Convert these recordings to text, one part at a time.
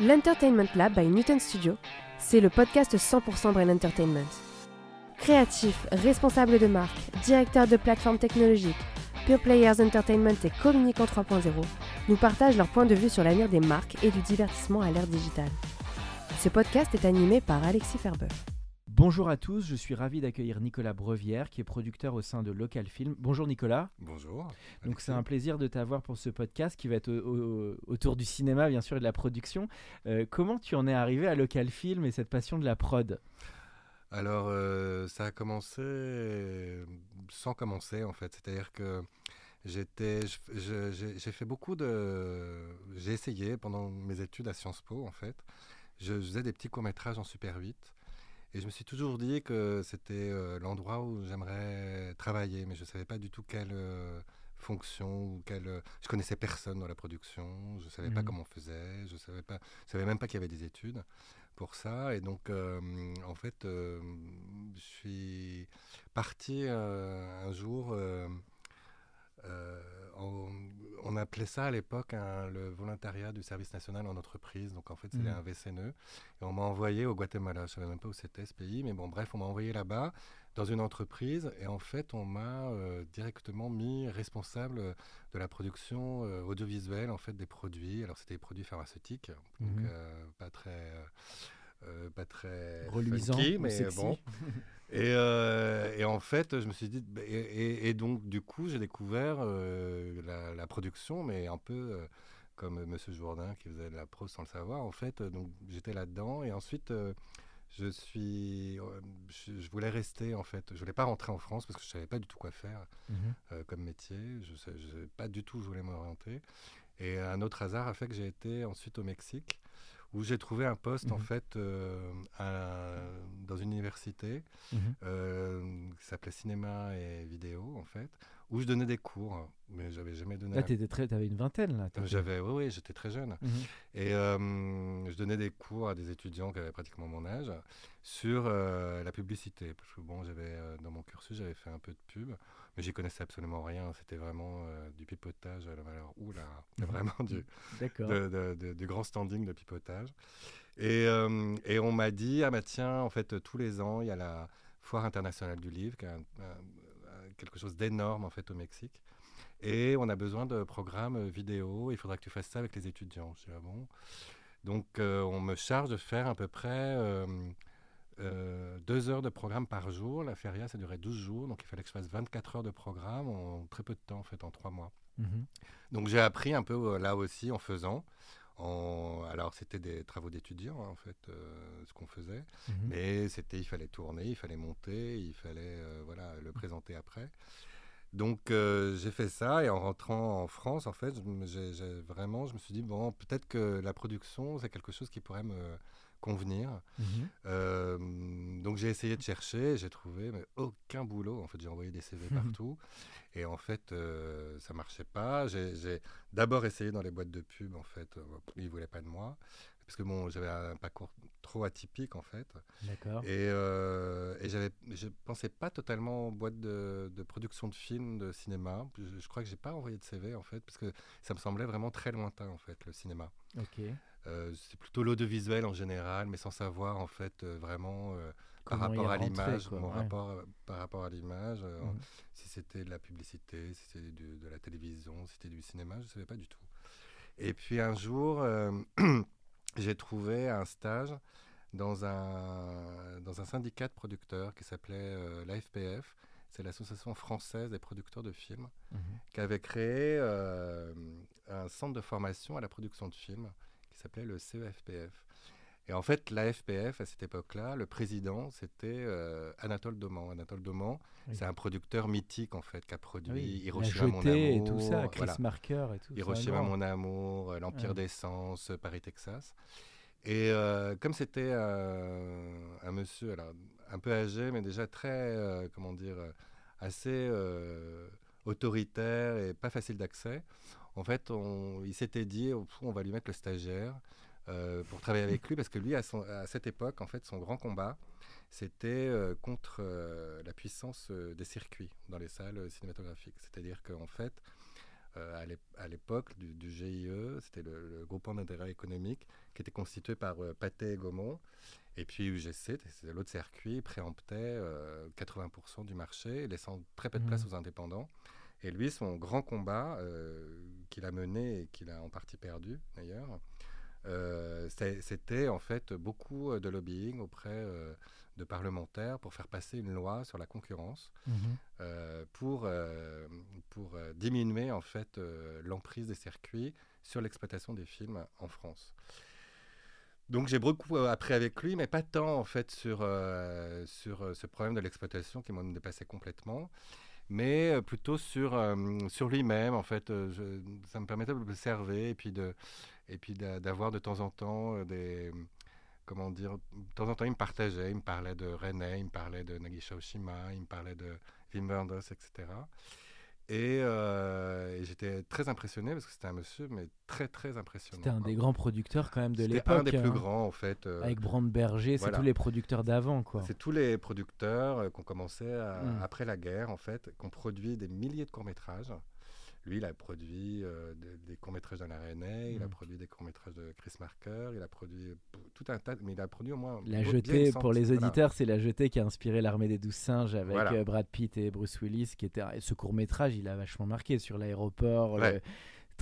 L'Entertainment Lab by Newton Studio, c'est le podcast 100% Brain Entertainment. Créatifs, responsables de marque, directeurs de plateformes technologiques, Pure Players Entertainment et Communicant 3.0 nous partagent leur point de vue sur l'avenir des marques et du divertissement à l'ère digitale. Ce podcast est animé par Alexis Ferber. Bonjour à tous, je suis ravi d'accueillir Nicolas Brevière qui est producteur au sein de Local Film. Bonjour Nicolas. Bonjour. Donc c'est un plaisir de t'avoir pour ce podcast qui va être au- au- autour du cinéma bien sûr et de la production. Euh, comment tu en es arrivé à Local Film et cette passion de la prod? Alors, euh, ça a commencé sans commencer en fait. C'est-à-dire que j'étais, j'ai fait beaucoup de, j'ai essayé pendant mes études à Sciences Po en fait. Je faisais des petits courts métrages en Super 8 et je me suis toujours dit que c'était euh, l'endroit où j'aimerais travailler, mais je savais pas du tout quelle euh, fonction ou quelle. euh, Je connaissais personne dans la production, je savais pas Mhm. comment on faisait, je savais pas, je savais même pas qu'il y avait des études pour ça. Et donc, euh, en fait, je suis parti un jour. en- on appelait ça à l'époque le volontariat du service national en entreprise. Donc, en fait, c'était Mhm. un VCNE. Et on m'a envoyé au Guatemala. Je savais même pas où c'était ce pays. Mais bon, bref, on m'a envoyé là-bas dans une entreprise. Et en fait, on m'a euh, directement mis responsable de la production euh, audiovisuelle en fait, des produits. Alors, c'était des produits pharmaceutiques. Donc, Mhm. euh, pas très. Euh, pas très Reluisant funky, mais sexy. bon. Et, euh, et en fait, je me suis dit, bah, et, et- et donc du coup, j'ai découvert euh, la, la production, mais un peu comme Monsieur Jourdain qui faisait de la prose sans le savoir. En fait, donc j'étais là-dedans, et ensuite, je suis, je, je voulais rester en fait. Je voulais pas rentrer en France parce que je savais pas du tout quoi faire Mhm. comme métier. Je je savais pas du tout où je voulais m'orienter. Et un autre hasard a fait que j'ai été ensuite au Mexique, où j'ai trouvé un poste en Mhm. fait euh, à- dans une université euh, qui s'appelait cinéma et vidéo en fait, où je donnais des cours, mais j'avais jamais donné. Là t'étais très, t'avais une vingtaine là. J'avais, oui, oui, j'étais très jeune. Mhm. Et euh, je donnais des cours à des étudiants qui avaient pratiquement mon âge sur la publicité. Parce que bon, j'avais dans mon cursus, j'avais fait un peu de pub, mais j'y connaissais absolument rien. C'était vraiment euh, du pipotage à la. Oula, Mhm. vraiment du, de- de- du grand standing de pipotage. Et, euh, et on m'a dit, ah bah tiens, en fait, tous les ans, il y a la Foire internationale du livre, qui est un- un- un- quelque chose d'énorme en fait au Mexique. Et on a besoin de programmes euh, vidéo, il faudra que tu fasses ça avec les étudiants. Je dis, ah bon? Donc euh, on me charge de faire à peu près euh, deux heures de programme par jour. La feria, ça durait 12 jours, donc il fallait que je fasse 24 heures de programme en très peu de temps, en fait, en trois mois. Mhm. Donc j'ai appris un peu euh, là aussi en faisant. En... Alors c'était des travaux d'étudiants hein, en fait, euh, ce qu'on faisait. Mhm. Mais c'était, il fallait tourner, il fallait monter, il fallait euh, voilà, le présenter après. Donc euh, j'ai fait ça et en rentrant en France, en fait, vraiment, je me suis dit bon, peut-être que la production c'est quelque chose qui pourrait me convenir. Mhm. Euh, donc j'ai essayé de chercher, j'ai trouvé mais aucun boulot. En fait, j'ai envoyé des CV partout et en fait euh, ça marchait pas. J'ai, d'abord essayé dans les boîtes de pub. En fait, ils voulaient pas de moi parce que bon, j'avais un parcours trop atypique en fait. D'accord. Et, euh, et j'avais, je pensais pas totalement aux boîtes de, de production de films, de cinéma. Je, je crois que j'ai pas envoyé de CV en fait parce que ça me semblait vraiment très lointain en fait le cinéma. Ok. Euh, c'est plutôt l'audiovisuel en général, mais sans savoir en fait euh, vraiment euh, par rapport à l'image, mon ouais. rapport par rapport à l'image, si c'était de la publicité, si c'était de la télévision, si c'était du cinéma, je ne savais pas du tout. Et puis un jour, j'ai trouvé un stage dans un, dans un syndicat de producteurs qui s'appelait l'AFPF, c'est l'Association française des producteurs de films, Mhm. qui avait créé un centre de formation à la production de films qui s'appelait le CEFPF. Et en fait, la FPF, à cette époque-là, le président, c'était euh, Anatole Doman. Anatole Doman, Oui. c'est un producteur mythique, en fait, qui a produit Ah oui, Hiroshima, Mon Amour. et tout ça, Chris voilà. Marker et tout. ça, Hiroshima, non. Mon Amour, euh, L'Empire Ouais. d'Essence, euh, Paris, Texas. Et euh, comme c'était euh, un monsieur, alors, un peu âgé, mais déjà très, comment dire, assez autoritaire et pas facile d'accès, en fait, on- il s'était dit, on va lui mettre le stagiaire euh, pour travailler avec lui, parce que lui, à, son- à cette époque, en fait, son grand combat, c'était euh, contre euh, la puissance des circuits dans les salles cinématographiques. C'est-à-dire qu'en fait, à l'ép- à l'époque du, du GIE, c'était le, le groupement d'intérêt économique qui était constitué par Pathé et Gaumont. Et puis UGC, c'était l'autre circuit, préemptait euh, 80% du marché, laissant très peu de place Mhm. aux indépendants. Et lui, son grand combat euh, qu'il a mené et qu'il a en partie perdu d'ailleurs, euh, c'était en fait beaucoup euh, de lobbying auprès euh, de parlementaires pour faire passer une loi sur la concurrence Mhm. euh, pour, pour diminuer en fait l'emprise des circuits sur l'exploitation des films en France. Donc j'ai beaucoup appris avec lui, mais pas tant en fait sur, sur ce problème de l'exploitation qui m'en dépassait complètement, mais euh, plutôt sur, euh, sur lui-même en fait. euh, ça me permettait de l'observer et puis de et puis d'a- d'avoir de temps en temps des comment dire, de temps en temps, il me partageait, il me parlait de René, il me parlait de Nagisa Oshima, il me parlait de Wim Wenders, etc. Et, euh, et j'étais très impressionné parce que c'était un monsieur, mais très très impressionnant. C'était un quoi. des grands producteurs quand même de C'était l'époque. un des plus hein. grands, en fait. euh, Avec Brandberger, c'est voilà. tous les producteurs d'avant, quoi. c'est tous les producteurs euh, qui ont commencé à- Mm. après la guerre, en fait, qui ont produit des milliers de courts-métrages. Lui, il a produit euh, des, des courts-métrages d'Alain René, il a Mm. produit des courts-métrages de Chris Marker, il a produit tout un tas, mais il a produit au moins... La jetée, pour les voilà. auditeurs, c'est la jetée qui a inspiré l'armée des douze singes avec Voilà. euh, Brad Pitt et Bruce Willis, qui était ce court métrage, il a vachement marqué sur l'aéroport. Ouais. le-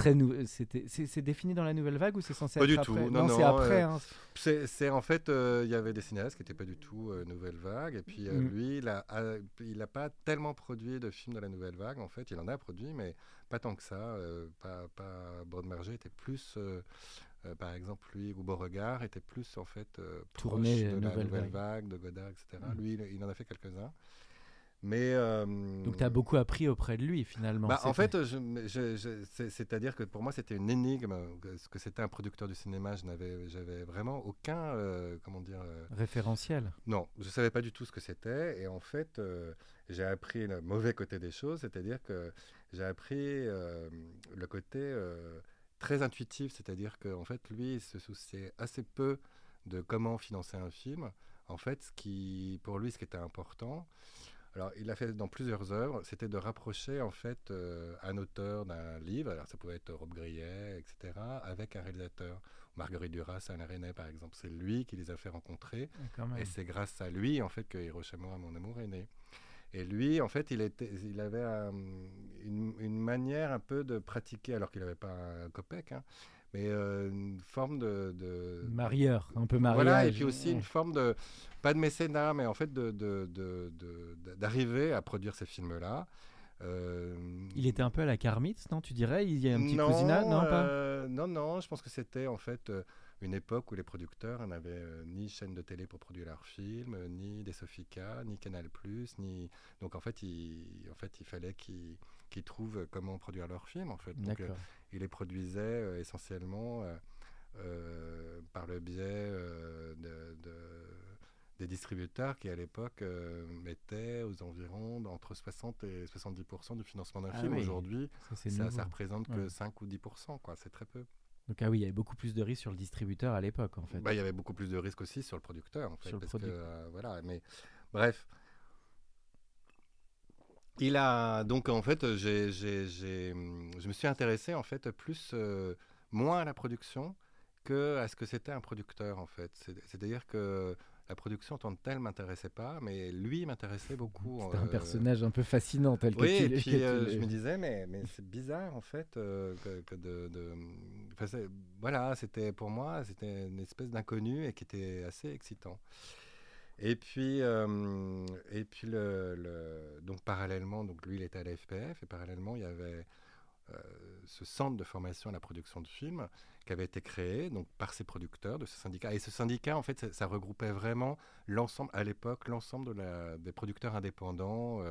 Très nou- c'est, défini dans la nouvelle vague ou c'est censé Pas être du après tout, non, c'est non, après. euh, hein. C'est c'est en fait, euh, il y avait des cinéastes qui n'étaient pas du tout euh, Nouvelle Vague, et puis euh, Mm. lui, il a, a- il n'a pas tellement produit de films de la Nouvelle Vague, en fait, il en a produit, mais pas tant que ça. pas, pas était plus, euh, par exemple, lui, ou Beauregard était plus en fait euh, proche Tourné, de la Nouvelle Nouvelle Vague. Vague, de Godard, etc. Mm. Lui, il, il en a fait quelques-uns. Mais euh, Donc tu as beaucoup appris auprès de lui finalement. bah, en fait, je, je- je- c'est- c'est-à-dire que pour moi, c'était une énigme. que- Ce que c'était un producteur du cinéma, je n'avais, j'avais vraiment aucun, euh, comment dire, euh, référentiel. non, je savais pas du tout ce que c'était. Et en fait, euh, j'ai appris le mauvais côté des choses, c'est-à-dire que j'ai appris euh, le côté euh, très intuitif, c'est-à-dire qu'en fait, lui, il se souciait assez peu de comment financer un film. En fait, ce qui, pour lui, ce qui était important, alors il l'a fait dans plusieurs œuvres, c'était de rapprocher en fait euh, un auteur d'un livre, alors ça pouvait être Rob Grillet, etc., avec un réalisateur. Marguerite Duras, Alain René, par exemple, c'est lui qui les a fait rencontrer. Et c'est grâce à lui, en fait, que Hiroshima, mon amour, est né. Et lui, en fait, il, était, il avait une, une manière un peu de pratiquer, alors qu'il n'avait pas un copec, hein, mais euh, une forme de... de- Marieur, un peu mariage. voilà, et puis aussi Ouais. une forme de, pas de mécénat, mais en fait d'arriver à produire ces films-là. Euh, Il était un peu à la Carmite, non Tu dirais? Il y a un petit non, cousinat Non, pas? euh, non, non, je pense que c'était en fait une époque où les producteurs n'avaient euh, ni chaîne de télé pour produire leurs films, ni des Sofica, ni Canal+, ni... Donc en fait, il, en fait, il fallait qu'ils qu'ils trouvent comment produire leurs films, en fait. Donc, euh, D'accord. il les produisait euh, essentiellement euh, euh, par le biais euh, de, de- des distributeurs qui, à l'époque, euh, mettaient aux environs entre 60 et 70% du financement d'un Ah film. oui, Aujourd'hui, Ça, ça, représente que Ouais. 5 ou 10%, quoi. C'est très peu. Donc ah oui, il y avait beaucoup plus de risques sur le distributeur à l'époque en fait. Bah, il y avait beaucoup plus de risques aussi sur le producteur, en fait. Sur le que, euh, voilà, mais bref. Il a donc en fait, j'ai- j'ai, hum, je me suis intéressé en fait plus, euh, moins à la production que à ce que c'était un producteur en fait. C'est- C'est-à-dire que la production en tant que telle m'intéressait pas, mais lui m'intéressait beaucoup. C'était un euh, personnage un peu fascinant tel que oui, et puis que euh, je me disais, mais, mais c'est bizarre en fait euh, que, que de. de- enfin, c'est- voilà, c'était pour moi, c'était une espèce d'inconnu et qui était assez excitant. Et puis, et puis donc parallèlement, donc lui il était à la FPF et parallèlement il y avait ce centre de formation à la production de films qui avait été créé donc par ces producteurs de ce syndicat. Et ce syndicat, en fait, ça, regroupait vraiment l'ensemble, à l'époque, l'ensemble de des producteurs indépendants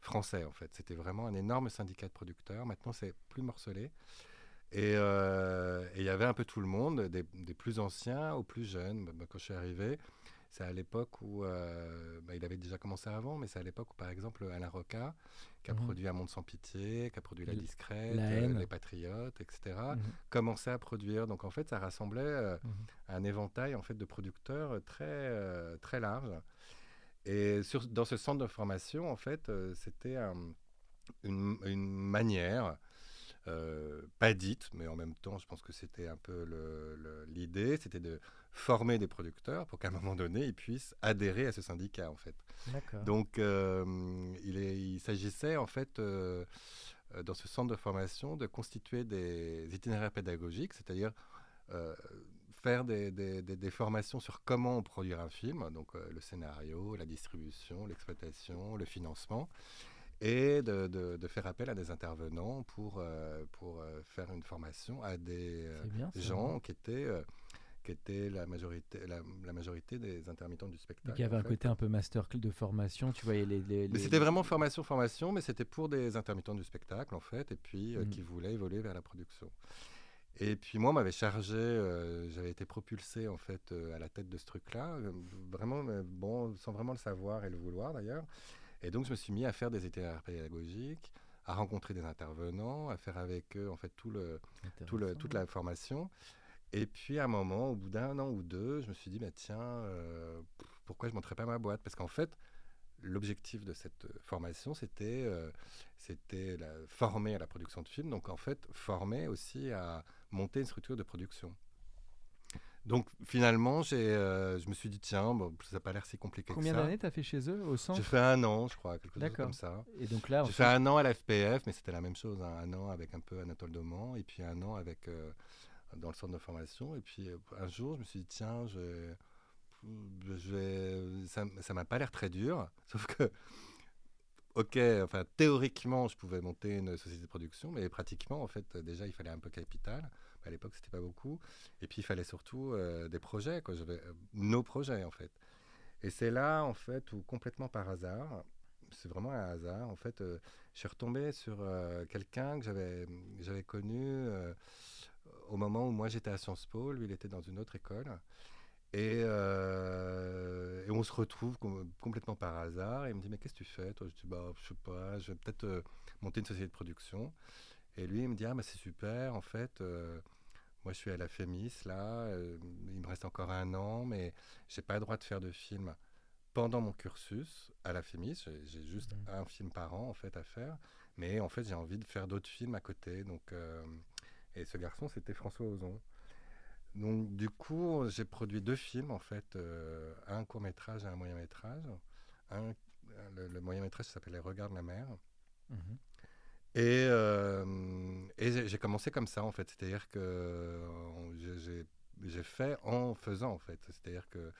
français, en fait. C'était vraiment un énorme syndicat de producteurs. Maintenant, c'est plus morcelé. Et il y avait un peu tout le monde, des, plus anciens aux plus jeunes. Bah, bah, quand je suis arrivé, c'est à l'époque où euh, bah, il avait déjà commencé avant, mais c'est à l'époque où, par exemple, Alain Roca, qui a mhm. produit Un monde sans pitié, qui a produit La Discrète, euh, Les Patriotes, etc., mhm. commençait à produire. Donc en fait, ça rassemblait euh, mhm. un éventail en fait de producteurs très très large. Et sur, dans ce centre de formation, en fait, c'était une, une, manière pas dite, mais en même temps, je pense que c'était un peu l'idée, c'était de former des producteurs pour qu'à un moment donné, ils puissent adhérer à ce syndicat, en fait. Donc, euh, il, il s'agissait, en fait, euh, euh, dans ce centre de formation, de constituer des itinéraires pédagogiques, c'est-à-dire faire des, des, des, formations sur comment on produire un film, donc le scénario, la distribution, l'exploitation, le financement, et de, de, faire appel à des intervenants pour, pour faire une formation à des gens qui étaient qui était la majorité, la, majorité des intermittents du spectacle. il y avait un côté un peu master de formation, tu voyais les. les, C'était vraiment formation, formation, mais c'était pour des intermittents du spectacle en fait, et puis euh, mm. qui voulaient évoluer vers la production. Et puis moi, on m'avait chargé, euh, j'avais été propulsé en fait euh, à la tête de ce truc-là, vraiment, bon, sans vraiment le savoir et le vouloir d'ailleurs. Et donc je me suis mis à faire des itinéraires pédagogiques, à rencontrer des intervenants, à faire avec eux en fait tout le, tout le, toute la formation. Et puis à un moment, au bout d'un an ou deux, je me suis dit, bah, tiens, euh, pourquoi je ne montrais pas ma boîte? Parce qu'en fait, l'objectif de cette formation, c'était euh, c'était former à la production de films, donc en fait, former aussi à monter une structure de production. Donc finalement, euh, je me suis dit, tiens, bon, ça n'a pas l'air si compliqué Combien d'années tu as fait chez eux au centre? J'ai fait un an, je crois, quelque chose comme ça. Et donc là, J'ai fait un an à la FPF, mais c'était la même chose, hein, un an avec un peu Anatole Doman, et puis un an avec dans le centre de formation. Et puis euh, un jour, je me suis dit, tiens, je, je ça ne m'a pas l'air très dur. Sauf que, ok, enfin, théoriquement, je pouvais monter une société de production, mais pratiquement, en fait, déjà, il fallait un peu capital. À l'époque, c'était pas beaucoup. Et puis, il fallait surtout euh, des projets, quoi. Euh, nos projets, en fait. Et c'est là, en fait, où complètement par hasard, c'est vraiment un hasard, en fait, je suis retombé sur quelqu'un que j'avais, j'avais connu au moment où moi j'étais à Sciences Po, lui il était dans une autre école. Et, euh, et on se retrouve complètement par hasard. Et il me dit Mais qu'est-ce que tu fais Toi, je dis Bah, je sais pas, je vais peut-être euh, monter une société de production. Et lui, il me dit Ah, bah, c'est super, en fait. Euh, moi, je suis à la FEMIS, là. il me reste encore un an, mais j'ai pas le droit de faire de film pendant mon cursus à la FEMIS. J'ai juste mmh. un film par an, en fait, à faire. Mais en fait, j'ai envie de faire d'autres films à côté. Donc. Et ce garçon, c'était François Ozon. Donc, du coup, j'ai produit deux films, en fait, euh, un court métrage et un moyen métrage. Un, le, moyen métrage s'appelait Regarde la mer. Mhm. Et, euh, et j'ai commencé comme ça, en fait. C'est-à-dire que j'ai fait en faisant, en fait. C'est-à-dire que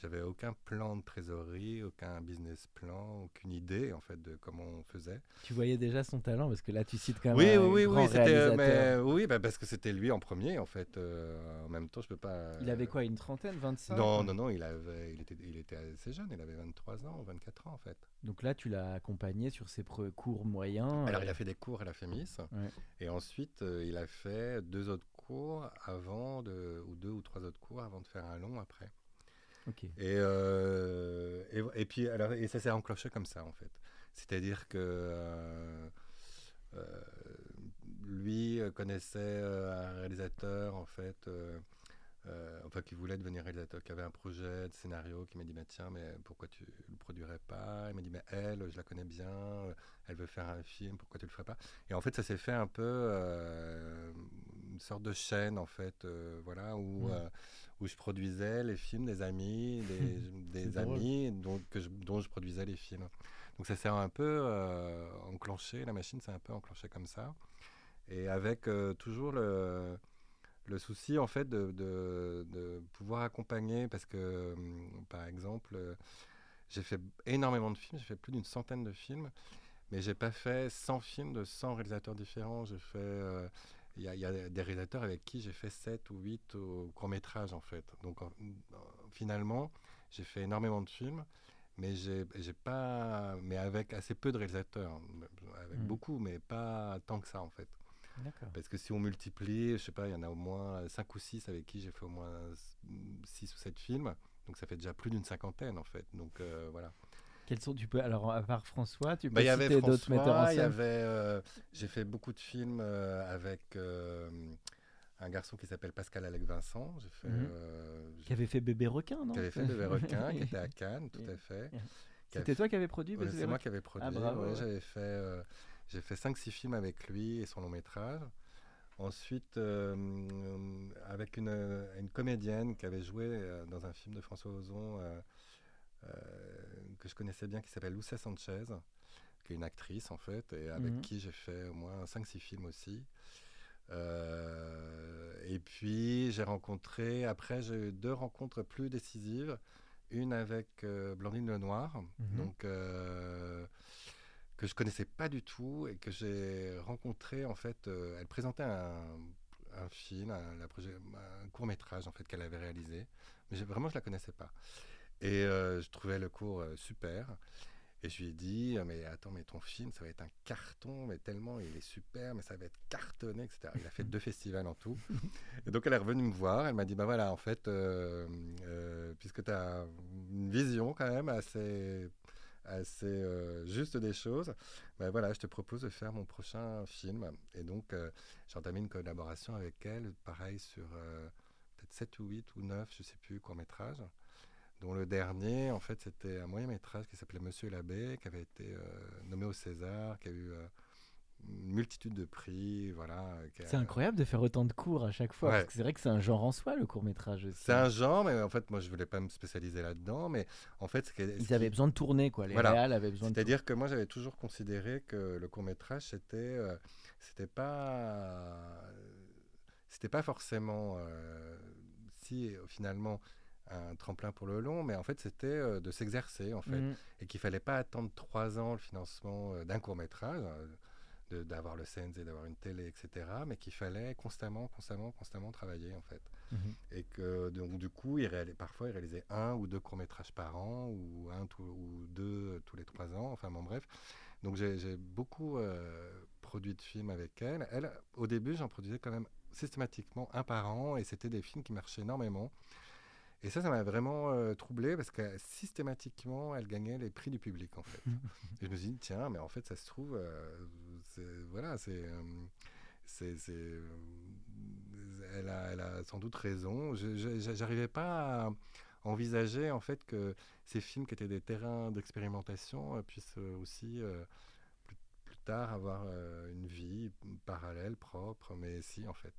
j'avais aucun plan de trésorerie, aucun business plan, aucune idée en fait de comment on faisait. Tu voyais déjà son talent parce que là tu cites quand même oui, un oui, grand oui. Mais, oui, bah, parce que c'était lui en premier en fait. Euh, en même temps, je peux pas. Il avait quoi, une trentaine, 25 Non, non, non, il avait, il était, il était assez jeune. Il avait 23 ans, 24 ans en fait. Donc là, tu l'as accompagné sur ses cours moyens. Alors, il euh, a fait des cours à la FEMIS, et ensuite euh, il a fait deux autres cours avant de, ou deux ou trois autres cours avant de faire un long après. Euh, et, et, puis, alors, et ça s'est enclenché comme ça, en fait. C'est-à-dire que euh, euh, lui connaissait un réalisateur, en fait, enfin, qui voulait devenir réalisateur, qui avait un projet de scénario, qui m'a dit, bah, tiens, mais pourquoi tu le produirais pas? Il m'a dit, mais elle, je la connais bien, elle veut faire un film, pourquoi tu le ferais pas? Et en fait, ça s'est fait un peu une sorte de chaîne, en fait, voilà, où... Mmh où je produisais les films des amis, des, amis dont, que je, dont je produisais les films. Donc ça s'est un peu euh, enclenché, la machine s'est un peu enclenchée comme ça. Et avec euh, toujours le, le, souci en fait de, de, pouvoir accompagner, parce que hum, par exemple, j'ai fait énormément de films, j'ai fait plus d'une centaine de films, mais j'ai pas fait 100 films de 100 réalisateurs différents. J'ai fait. euh, Il y, a- il y a des réalisateurs avec qui j'ai fait 7 ou 8 au court métrage en fait. Donc en- en- finalement, j'ai fait énormément de films, mais j'ai j'ai pas, mais avec assez peu de réalisateurs, avec Mm. beaucoup, mais pas tant que ça en fait. D'accord. Parce que si on multiplie, je sais pas, il y en a au moins 5 ou 6 avec qui j'ai fait au moins 6 ou 7 films. Donc ça fait déjà plus d'une cinquantaine en fait. Donc euh, voilà. Quels sont tu peux alors à part François, tu peux Bah, y avait citer d'autres metteurs en François, il y scène? avait, euh, j'ai fait beaucoup de films euh, avec euh, un garçon qui s'appelle Pascal Alec Vincent. Fait, Mhm. qui avait fait Bébé requin, non? Qui avait fait Bébé requin, qui était à Cannes, tout à fait. C'était toi qui avais produit Ouais, c'est moi qui avais produit. bravo, ouais, ouais. J'avais fait, j'ai fait 5-6 films avec lui et son long métrage. Ensuite, euh, avec une, une comédienne qui avait joué dans un film de François Ozon euh, que je connaissais bien, qui s'appelle Lucia Sanchez, qui est une actrice en fait, et avec Mhm. qui j'ai fait au moins 5-6 films aussi. Euh, et puis j'ai rencontré, après j'ai eu deux rencontres plus décisives. Une avec euh, Blandine Lenoir, Mhm. donc, euh, que je connaissais pas du tout et que j'ai rencontré en fait. euh, elle présentait un, un film, un, un court métrage en fait qu'elle avait réalisé, mais vraiment je la connaissais pas. Et euh, je trouvais le cours euh, super. Et je lui ai dit, euh, mais attends, mais ton film, ça va être un carton, mais tellement il est super, mais ça va être cartonné, etc. Il a fait deux festivals en tout. Et donc elle est revenue me voir, elle m'a dit, bah voilà, en fait, euh, euh, puisque tu as une vision quand même assez, assez euh, juste des choses, bah voilà, je te propose de faire mon prochain film. Et donc j'ai entamé une collaboration avec elle, pareil sur peut-être 7 ou 8 ou 9, je sais plus, courts-métrages dont le dernier, en fait, c'était un moyen métrage qui s'appelait Monsieur l'abbé, qui avait été euh, nommé au César, qui a eu euh, une multitude de prix, voilà. a- C'est incroyable de faire autant de cours à chaque fois. Ouais. Parce que c'est vrai que c'est un genre en soi, le court métrage. C'est un genre, mais en fait, moi, je voulais pas me spécialiser là-dedans, mais en fait, Ils qui- avaient besoin de tourner, quoi. Les Voilà. avaient besoin de C'est-à-dire que moi, j'avais toujours considéré que le court métrage, c'était, euh, c'était pas, c'était pas forcément, si finalement un tremplin pour le long, mais en fait, c'était euh, de s'exercer, en fait, Mhm. et qu'il fallait pas attendre trois ans le financement euh, d'un court métrage. euh, de- d'avoir le CNZ, d'avoir une télé, etc. Mais qu'il fallait constamment, constamment, constamment travailler en fait. Mhm. Et que donc du coup, il réalisait, parfois, il réalisait un ou deux courts métrages par an, ou un tout- ou deux euh, tous les trois ans. Enfin bon, bref. Donc j'ai beaucoup produit de films avec elle. Elle, au début, j'en produisais quand même systématiquement un par an, et c'était des films qui marchaient énormément. Et ça, ça m'a vraiment euh, troublé parce que systématiquement, elle gagnait les prix du public en fait. et je me suis dit, tiens, mais en fait, ça se trouve, euh, voilà, c'est. euh, c'est, euh, elle, a, elle a sans doute raison. Je- J'arrivais pas à envisager en fait que ces films qui étaient des terrains d'expérimentation puissent aussi plus, plus tard avoir une vie parallèle, propre, mais si en fait.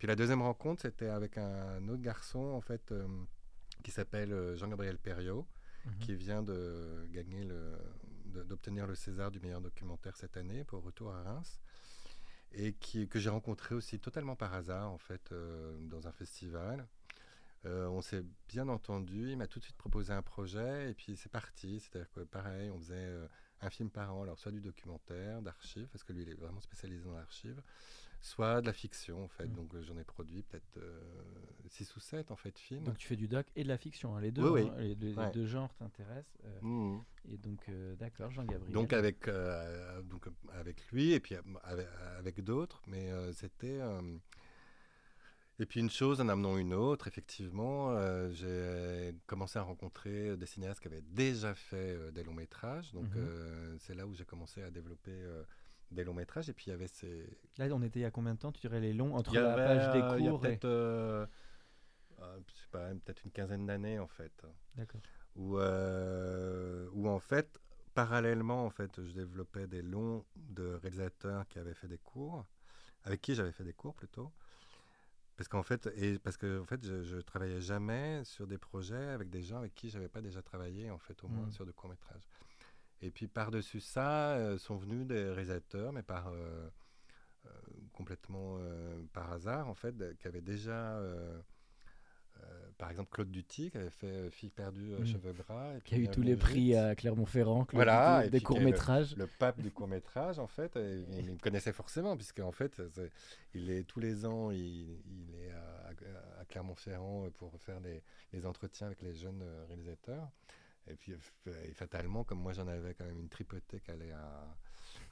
Puis la deuxième rencontre, c'était avec un autre garçon en fait euh, qui s'appelle euh, Jean-Gabriel Perriot, Mhm. qui vient de gagner le, d'obtenir le César du meilleur documentaire cette année pour Retour à Reims et qui, que j'ai rencontré aussi totalement par hasard en fait euh, dans un festival. Euh, on s'est bien entendu, il m'a tout de suite proposé un projet et puis c'est parti. C'est-à-dire que pareil, on faisait euh, un film par an, alors soit du documentaire, d'archives, parce que lui il est vraiment spécialisé dans l'archive, soit de la fiction en fait. Mm. Donc euh, j'en ai produit peut-être 6 ou 7 en fait films. Donc tu fais du doc et de la fiction, hein, les deux. Oui, oui. hein, les, deux- les deux genres t'intéressent. euh, Mhm. et donc, euh, d'accord, Jean-Gabriel. Donc avec, euh, donc euh, avec lui et puis euh, avec, avec d'autres, mais euh, c'était... euh, Et puis une chose en amenant une autre, effectivement, euh, j'ai commencé à rencontrer des cinéastes qui avaient déjà fait euh, des longs métrages. Donc Mhm. euh, c'est là où j'ai commencé à développer euh, des longs métrages. Et puis il y avait ces... Là, on était il y a combien de temps? Tu dirais les longs entre y la avait, page des euh, il y a cours et... peut-être, euh, euh, je sais pas, peut-être une quinzaine d'années en fait D'accord. où, euh, où en fait, parallèlement, en fait, je développais des longs de réalisateurs qui avaient fait des cours, avec qui j'avais fait des cours plutôt. Parce qu'en fait, et parce que en fait, je, je travaillais jamais sur des projets avec des gens avec qui j'avais pas déjà travaillé, en fait, au moins Mm. sur de courts métrages. Et puis par-dessus ça, euh, sont venus des réalisateurs, mais par euh, euh, complètement par hasard, en fait, qui avaient déjà par exemple, Claude Duty, qui avait fait Fille perdue, Mm. cheveux gras. Et Qui a eu tous les prix à Clermont-Ferrand, Voilà, Duty, des courts-métrages. le pape du court métrage en fait et il me connaissait forcément puisque en fait il est tous les ans il, il est à, Clermont-Ferrand pour faire des, des entretiens avec les jeunes réalisateurs et puis et fatalement comme moi j'en avais quand même une tripotée qui allait à,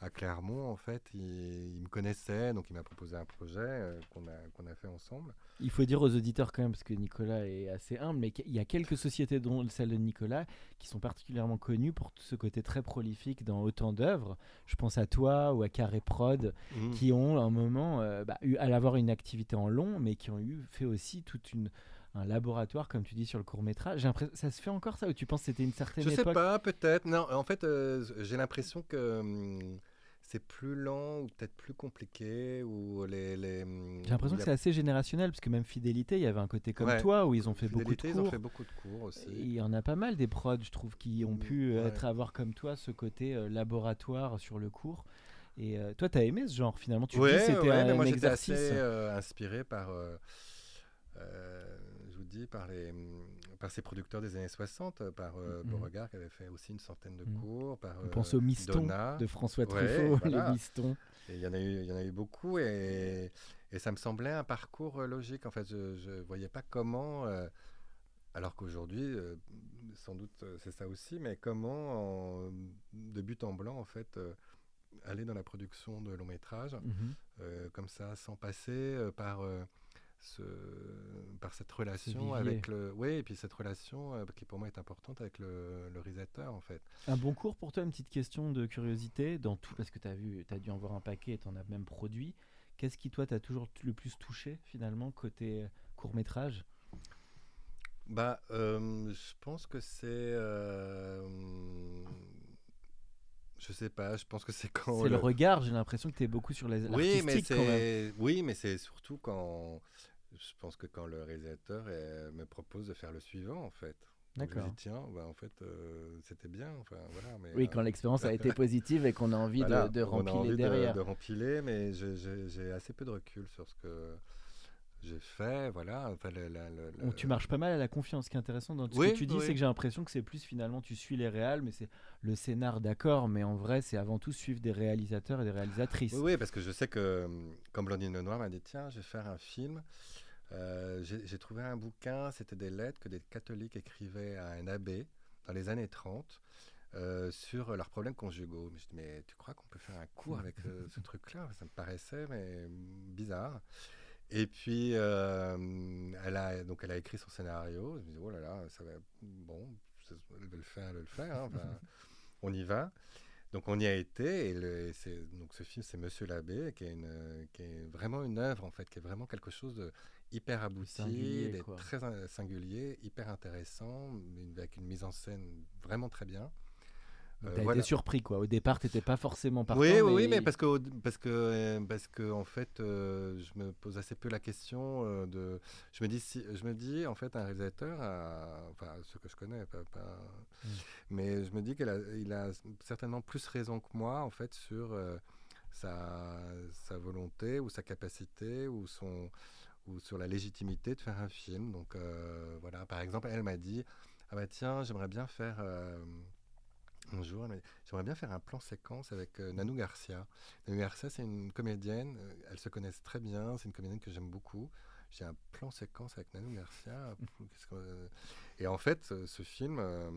à Clermont en fait il, il me connaissait donc il m'a proposé un projet euh, qu'on a qu'on a fait ensemble Il faut dire aux auditeurs quand même, parce que Nicolas est assez humble, mais qu'il y a quelques sociétés, dont celle de Nicolas, qui sont particulièrement connues pour ce côté très prolifique dans autant d'œuvres. Je pense à toi ou à Carré Prod, Mm. qui ont à un moment euh, bah, eu à avoir une activité en long, mais qui ont eu fait aussi toute une un laboratoire, comme tu dis, sur le court métrage. Ça se fait encore ça ou tu penses que c'était une certaine Je sais époque? pas, peut-être. Non, en fait, euh, j'ai l'impression que hum, c'est plus lent ou peut-être plus compliqué ou les. les hum, J'ai l'impression que c'est assez générationnel, parce que même Fidélité, il y avait un côté comme Ouais. toi, où ils ont fait beaucoup de Fidélité, cours. Ils ont fait beaucoup de cours aussi. Et Il y en a pas mal des prods, je trouve, qui ont Mm, pu euh, ouais. être avoir comme toi ce côté euh, laboratoire sur le cours. Et euh, toi, t'as aimé ce genre finalement? Tu ouais, dis c'était ouais, un, mais moi j'étais exercice. assez euh, inspiré par. euh, par, les, hum, par ces producteurs des années 60, euh, par euh, Mhm. Beauregard qui avait fait aussi une centaine de Mhm. cours. Par, On euh, pense au Miston Donna. de François Ouais, Truffaut, voilà. les Mistons. Et il y en a eu, y en a eu beaucoup et, et ça me semblait un parcours logique. En fait, je ne voyais pas comment, alors qu'aujourd'hui, euh, sans doute c'est ça aussi, mais comment, en- de but en blanc, en fait, euh, aller dans la production de long métrage Mhm. euh, comme ça, sans passer par, ce, par cette relation avec le. Oui, et puis cette relation euh, qui pour moi est importante avec le, le réalisateur, en fait. Un bon cours pour toi, une petite question de curiosité, dans tout, parce que tu as vu, tu as dû en voir un paquet et tu en as même produit. Qu'est-ce qui, toi, t'a toujours le plus touché, finalement, côté court métrage Bah, euh, je pense que c'est. euh, je sais pas, je pense que c'est quand. C'est le regard, j'ai l'impression que tu es beaucoup sur les Oui, mais c'est oui, mais c'est surtout quand je pense que quand le réalisateur euh, me propose de faire le suivant en fait. Donc, Je D'accord. dis tiens, bah, en fait euh, c'était bien, enfin voilà. Mais, Oui, euh, quand l'expérience a été positive et qu'on a envie voilà, de, de on a envie rempiler de- derrière. De, rempiler, mais j'ai assez peu de recul sur ce que j'ai fait, voilà. Enfin, la- Bon, tu marches pas mal à la confiance. Ce qui est intéressant dans ce Oui, que tu dis, oui. c'est que j'ai l'impression que c'est plus finalement tu suis les réals, mais c'est le scénar, d'accord, mais en vrai, c'est avant tout suivre des réalisateurs et des réalisatrices. Oui, oui, parce que je sais que, hum, comme Blandine Lenoir m'a dit, tiens, je vais faire un film. Euh, J'ai j'ai trouvé un bouquin, c'était des lettres que des catholiques écrivaient à un abbé dans les années 30 euh, sur leurs problèmes conjugaux. Mais je dis, mais tu crois qu'on peut faire un cours avec euh, ce truc-là? Ça me paraissait mais hum, bizarre. Et puis, euh, elle, a, donc elle a écrit son scénario. Je me dis, oh là là, ça va, bon, elle veut le faire, elle veut le faire. hein, on y va. Donc on y a été et, le- et c'est donc ce film c'est Monsieur l'abbé qui est une qui est vraiment une œuvre en fait qui est vraiment quelque chose de hyper abouti, très euh, singulier, hyper intéressant, avec une mise en scène vraiment très bien. Euh, T'as voilà. été surpris, quoi. Au départ, t'étais pas forcément partant. Oui, oui, mais... parce que parce que euh, parce que en fait, euh, je me pose assez peu la question euh, de. Je me dis si, je me dis en fait un réalisateur, a- enfin ceux que je connais, pas, pas- Mm. mais je me dis qu'il a, il a certainement plus raison que moi en fait sur euh, sa sa volonté ou sa capacité ou son ou sur la légitimité de faire un film. Donc voilà, par exemple, elle m'a dit ah bah tiens, j'aimerais bien faire un jour, elle m'a dit, j'aimerais bien faire un plan séquence avec euh, Nanou Garcia. Nanou Garcia, c'est une comédienne, euh, elles se connaissent très bien, c'est une comédienne que j'aime beaucoup. J'ai un plan séquence avec Nanou Garcia. Euh, Et en fait, ce, ce film euh,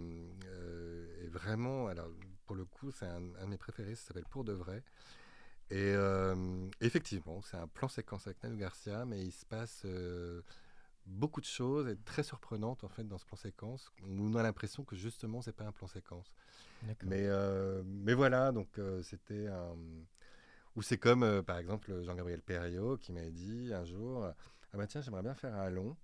euh, est vraiment, alors pour le coup, c'est un, un de mes préférés, ça s'appelle Pour de vrai. Et euh, effectivement, c'est un plan séquence avec Nanou Garcia, mais il se passe euh, beaucoup de choses et très surprenantes en fait dans ce plan séquence. On a l'impression que justement, c'est pas un plan séquence. Mais, euh, mais voilà, donc euh, c'était un. Ou c'est comme, euh, par exemple, Jean-Gabriel Perriot qui m'a dit un jour Ah bah tiens, j'aimerais bien faire un long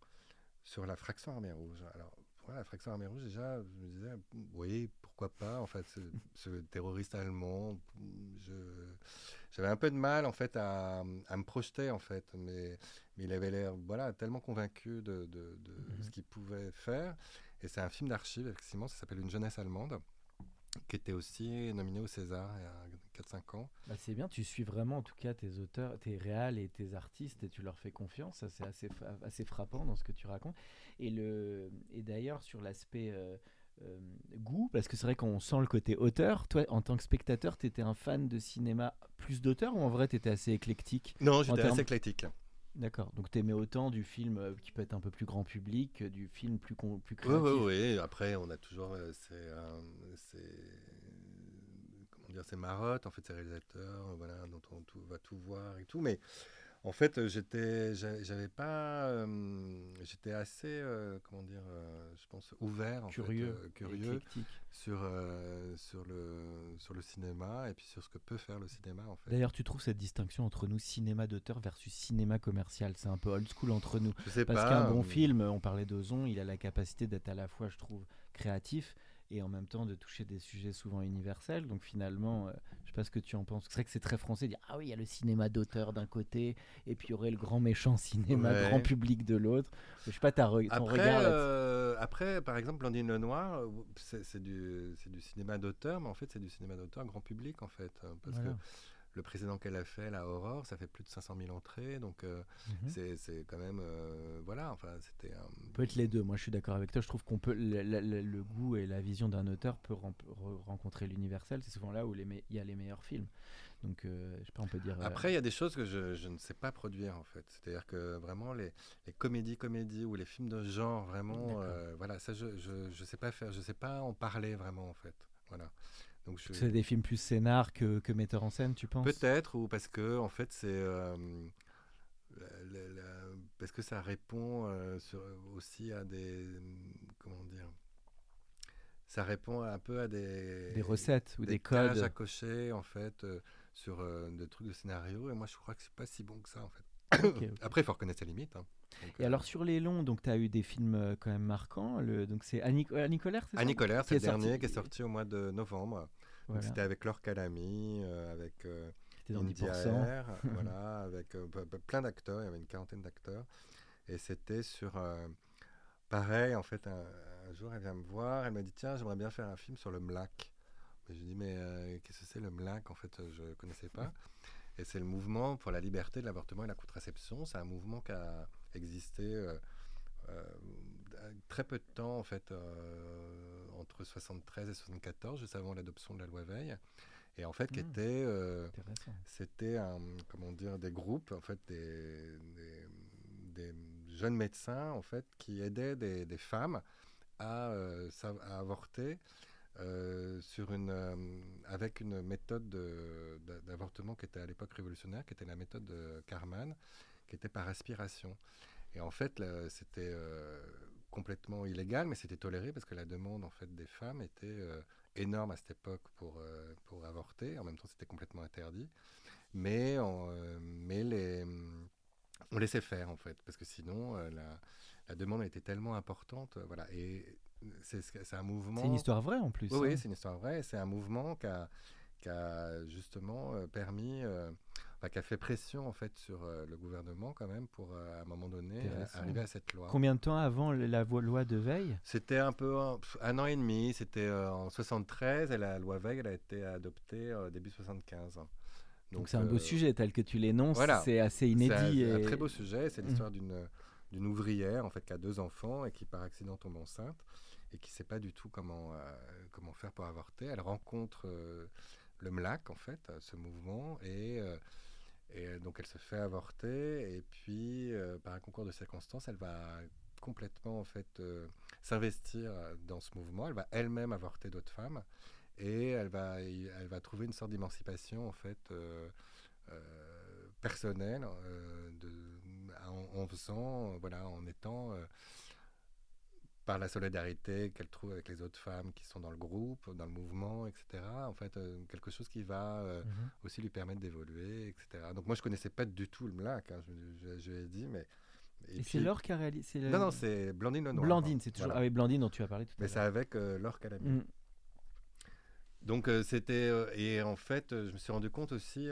sur la fraction armée rouge. Alors, pour la fraction armée rouge, déjà, je me disais Oui, pourquoi pas En fait, ce, ce terroriste allemand, je. J'avais un peu de mal en fait à, à me projeter en fait, mais, mais il avait l'air voilà tellement convaincu de, de- de Mhm. ce qu'il pouvait faire. Et c'est un film d'archives, effectivement, ça s'appelle Une jeunesse allemande. qui était aussi nominé au César il y a 4-5 ans. Bah, c'est bien, tu suis vraiment en tout cas tes auteurs, tes réals et tes artistes et tu leur fais confiance. Ça, c'est assez, assez frappant dans ce que tu racontes. Et, le, et d'ailleurs, sur l'aspect. Euh, euh, goût Parce que c'est vrai qu'on sent le côté auteur. Toi, en tant que spectateur, tu étais un fan de cinéma plus d'auteur ou en vrai, tu étais assez éclectique Non, j'étais assez éclectique. D'accord. Donc tu aimais autant du film euh, qui peut être un peu plus grand public que du film plus, plus créatif. Oui, oui, oui. Après, on a toujours euh, ces, comment dire, ces marottes, en fait, ces réalisateurs, voilà, dont on va tout voir et tout. Mais en fait, euh, j'étais, j'avais pas, euh, j'étais assez, euh, comment dire, je pense ouvert, en curieux, fait, curieux sur sur le sur le cinéma et puis sur ce que peut faire le cinéma en fait. D'ailleurs, tu trouves cette distinction entre nous cinéma d'auteur versus cinéma commercial, c'est un peu old school entre nous. Je sais Parce qu'un bon film, on parlait d'Ozon, il a la capacité d'être à la fois, je trouve, créatif et en même temps de toucher des sujets souvent universels. Donc finalement, je euh, je sais pas ce que tu en penses. C'est vrai que c'est très français de dire ah oui, il y a le cinéma d'auteur d'un côté et puis il y aurait le grand méchant cinéma grand public de l'autre. Je sais pas ta ton après, regard. Euh, après, par exemple, Blandine Lenoir, euh, c'est du, du cinéma d'auteur, mais en fait c'est du cinéma d'auteur grand public en fait, hein, parce que le précédent qu'elle a fait, la Aurore, ça fait plus de 500 000 entrées, donc euh, mhm. c'est quand même, euh, voilà, enfin c'était. Peut être les deux. Moi, je suis d'accord avec toi. Je trouve qu'on peut le, goût et la vision d'un auteur peut rencontrer l'universel. C'est souvent là où il y a les meilleurs films. Donc, euh, je sais pas, on peut dire. Après, il y a des choses que je, ne sais pas produire en fait. C'est-à-dire que vraiment les, les, comédies, comédies ou les films de genre, vraiment, voilà, ça, je, je, je sais pas faire, je sais pas en parler vraiment en fait. Voilà. C'est des films plus scénar que, que metteur en scène, tu penses? Peut-être, ou parce que en fait c'est euh, parce que ça répond euh, aussi à des comment dire ça répond un peu à des des recettes ou des, codes à cocher en fait euh, sur des trucs de scénario et moi je crois que c'est pas si bon que ça en fait. Après, il faut reconnaître ses limites. Hein. Et alors sur les longs, donc tu as eu des films quand même marquants. Le, donc c'est Annie, Annie Colère, c'est Annie Colère, c'est le dernier qui est sorti au mois de novembre. C'était avec Laure Calamy, euh, avec euh, India Air, voilà, avec euh, plein d'acteurs, il y avait une quarantaine d'acteurs. Et c'était sur... pareil, en fait, un, jour, elle vient me voir, elle m'a dit, tiens, j'aimerais bien faire un film sur le MLAC. Je lui dis, mais qu'est-ce que c'est le MLAC? En fait, je ne connaissais pas. Et c'est le mouvement pour la liberté de l'avortement et la contraception. C'est un mouvement qui a existé très peu de temps, en fait, entre 73 et 74, juste avant l'adoption de la loi Veil. Et en fait, qui hmm. était, euh, c'était comment dire, des groupes, en fait, des, des, jeunes médecins, en fait, qui aidaient des, des femmes à, euh, à avorter euh, sur une, avec une méthode d'avortement qui était à l'époque révolutionnaire, qui était la méthode de Carman, qui était par aspiration. Et en fait, c'était complètement illégal, mais c'était toléré parce que la demande en fait des femmes était euh, énorme à cette époque pour, euh, pour avorter. En même temps, c'était complètement interdit. Mais, on, euh, mais les, on laissait faire en fait, parce que sinon la, la, demande était tellement importante. voilà. Et c'est un mouvement. C'est une histoire vraie en plus. Oui, hein. c'est une histoire vraie. C'est un mouvement qui a, qui a justement permis qui a fait pression en fait sur euh, le gouvernement quand même pour euh, à un moment donné euh, arriver à cette loi. Combien de temps avant la loi de Veil? C'était un peu un, an et demi. C'était en 73 et la loi Veil elle a été adoptée début 75. Donc c'est un beau sujet tel que tu l'énonces. C'est assez inédit. C'est un, très beau sujet. C'est mmh. l'histoire d'une d'une ouvrière en fait qui a deux enfants et qui par accident tombe enceinte et qui ne sait pas du tout comment comment faire pour avorter. Elle rencontre le MLAC en fait, ce mouvement et et euh, donc elle se fait avorter et puis euh, par un concours de circonstances, elle va complètement en fait euh, s'investir dans ce mouvement. Elle va elle-même avorter d'autres femmes et elle va, elle va trouver une sorte d'émancipation en fait personnelle en, en, faisant, voilà, en étant par la solidarité qu'elle trouve avec les autres femmes qui sont dans le groupe, dans le mouvement, etc. En fait, euh, quelque chose qui va euh, mhm. aussi lui permettre d'évoluer, etc. Donc moi, je connaissais pas du tout le MLAC, hein, je, je, l'ai dit, mais... Et, c'est Laure qui a réalisé Non, non, c'est Blandine Lenoir. Blandine, c'est toujours... Ah oui, Blandine dont tu as parlé tout à l'heure. Mais c'est avec euh, Laure Calamy. Mm. Donc c'était... et en fait, je me suis rendu compte aussi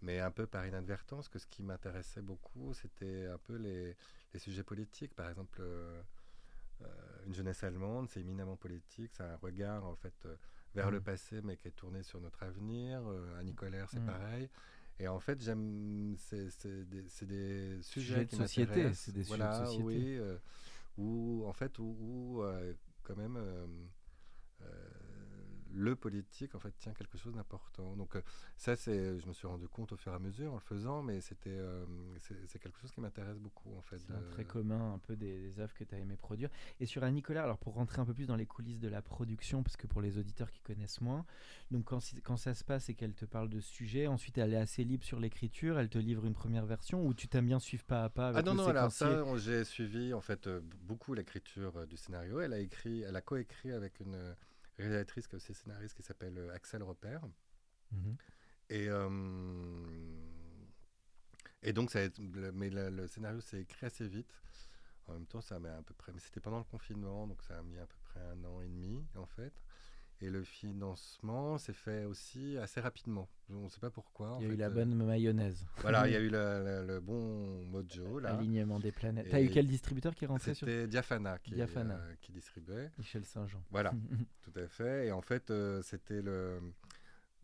mais un peu par inadvertance, que ce qui m'intéressait beaucoup, c'était un peu les, les, sujets politiques. Par exemple, une jeunesse allemande, c'est éminemment politique, c'est un regard en fait vers le Mm. passé, mais qui est tourné sur notre avenir. Euh, Annie Colère, c'est Mm. pareil. Et en fait, j'aime, c'est des, sujets de qui société, c'est des sujets de voilà, société. Oui, euh, où en fait, où, où, euh, quand même. euh, euh, le politique en fait tient quelque chose d'important. Donc euh, ça c'est, je me suis rendu compte au fur et à mesure en le faisant, mais c'était euh, c'est quelque chose qui m'intéresse beaucoup en fait. C'est un trait commun un peu des, des œuvres que tu as aimé produire. Et sur Annie Colère, alors pour rentrer un peu plus dans les coulisses de la production, parce que pour les auditeurs qui connaissent moins, donc quand, ça se passe et qu'elle te parle de sujet, ensuite elle est assez libre sur l'écriture, elle te livre une première version ou tu t'aimes bien suivre pas à pas avec Ah non, le non, alors ça, j'ai suivi en fait euh, beaucoup l'écriture euh, du scénario. Elle a écrit, elle a coécrit avec une euh, réalisatrice qui est aussi scénariste qui s'appelle euh, Axel Repère. Mhm. Et, euh, et donc, ça mais le, le scénario s'est écrit assez vite. En même temps, ça met à peu près, mais c'était pendant le confinement, donc ça a mis à peu près un an et demi en fait. Et le financement s'est fait aussi assez rapidement. On ne sait pas pourquoi. en Il y a eu la euh, bonne mayonnaise. Voilà, il y a eu le, le- le bon mojo là. Alignement des planètes. T'as eu Et quel distributeur qui est rentré sur C'était Diafana qui, Diafana. euh, qui distribuait. Michel Saint-Jean Voilà, tout à fait. Et en fait, euh, c'était le.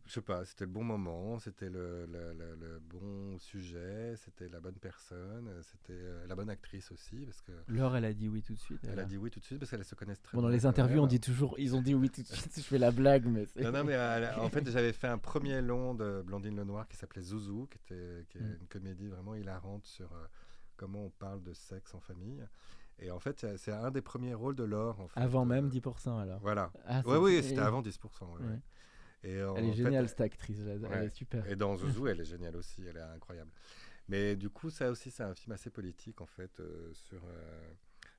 Je sais pas, c'était le bon moment, c'était le, le- le- le bon sujet, c'était la bonne personne, euh, c'était euh, la bonne actrice aussi, parce que Laure, elle a dit oui tout de suite. elle a dit oui tout de suite, parce qu'elles se connaissent très Bon, dans bien. les quand interviews, on dit toujours, ils ont dit oui tout de suite. Je fais la blague, mais Non, non, mais elle- en fait, j'avais fait un premier long de Blandine Lenoir qui s'appelait Zouzou, qui, était, qui est Mm. une comédie vraiment hilarante sur euh, comment on parle de sexe en famille. Et en fait, c'est- un des premiers rôles de Laure. En fait, Avant euh, même 10% alors. Voilà. Ah, Oui, c'est- oui, c'était avant 10%. ouais, ouais. Et, Elle est fait, géniale cette actrice, elle elle Ouais. est super. Et dans Zouzou, elle est géniale aussi, elle est incroyable. Mais du coup, ça aussi, c'est un film assez politique, en fait, euh, sur, euh,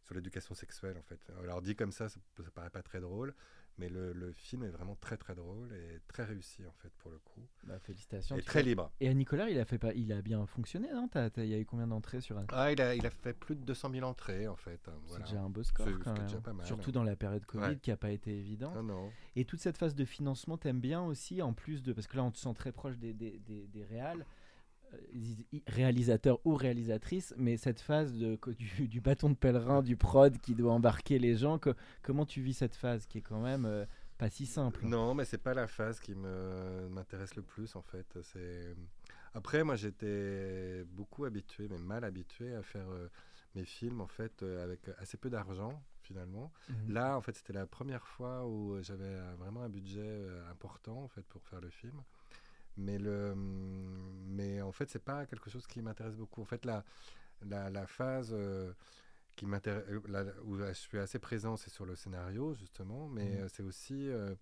sur l'éducation sexuelle, en fait. Alors, dit comme ça, ça, ça paraît pas très drôle, mais le, le film est vraiment très, très drôle et très réussi, en fait, pour le coup. Bah, félicitations. Et très libre. Et à Nicolas, il a fait pas, il a bien fonctionné, non? Il y a eu combien d'entrées sur un Ah, il a, il a fait plus de 200 000 entrées, en fait. hein, C'est déjà un beau score C'est- quand même. déjà pas mal, Surtout hein. dans la période Covid Ouais. qui n'a pas été évidente. Non, non. Et toute cette phase de financement, t'aimes bien aussi, en plus de. Parce que là, on te sent très proche des, des, des, des réals, euh, réalisateurs ou réalisatrices, mais cette phase de, du, du bâton de pèlerin, du prod qui doit embarquer les gens, que- comment tu vis cette phase qui est quand même euh, pas si simple Non, mais c'est pas la phase qui me m'intéresse le plus en fait. Après moi j'étais beaucoup habitué, mais mal habitué à faire euh, mes films en fait euh, avec assez peu d'argent finalement. Mhm. Là en fait c'était la première fois où j'avais vraiment un budget important en fait pour faire le film. Mais le mais en fait c'est pas quelque chose qui m'intéresse beaucoup. En fait la la, la phase euh, qui m'intéresse, euh, où je suis assez présent, c'est sur le scénario justement, mais Mhm. euh, c'est aussi euh,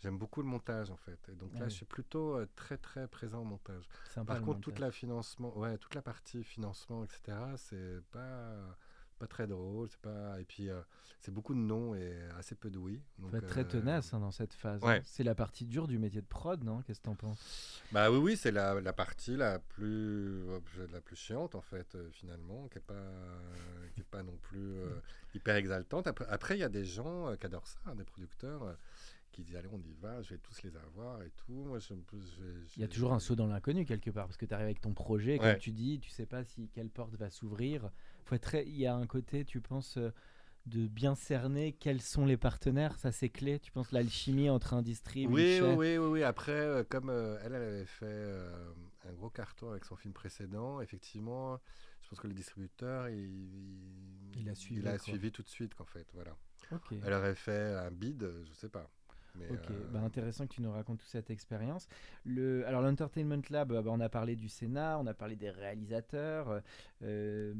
J'aime beaucoup le montage en fait. Et donc Ah là, oui. je suis plutôt euh, très très présent au montage. Sympa, Par contre, toute la financement, ouais, toute la partie financement, etc. C'est pas pas très drôle. C'est pas et puis euh, c'est beaucoup de non et assez peu de oui. Faut Donc, être très euh, tenace hein, dans cette phase. ouais. hein. C'est la partie dure du métier de prod, non? Qu'est-ce que t'en penses? Bah oui, oui, c'est la, la partie la plus euh, la plus chiante en fait euh, finalement, qui est pas qui est pas non plus hyper exaltante. Après, il y a des gens qui adorent ça, hein, des producteurs. Qui disent allez on y va, je vais tous les avoir et tout. Moi, je, je- Il y a toujours un saut dans l'inconnu quelque part, parce que tu arrives avec ton projet, comme Ouais. tu dis, tu sais pas si quelle porte va s'ouvrir. Faut être très... Il y a un côté, tu penses, euh, de bien cerner quels sont les partenaires, ça c'est clé. Tu penses l'alchimie entre un distrib, Oui, oui, oui, oui. Après, euh, comme euh, elle, elle avait fait euh, un gros carton avec son film précédent, effectivement, je pense que le distributeur, il, Il a suivi, il a quoi. suivi tout de suite, qu'en fait, voilà. Elle aurait fait un bid, je sais pas. Mais, Ok, euh, bah intéressant que tu nous racontes toute cette expérience. Le, alors l'Entertainment Lab, bah, on a parlé du Sénat, on a parlé des réalisateurs. euh,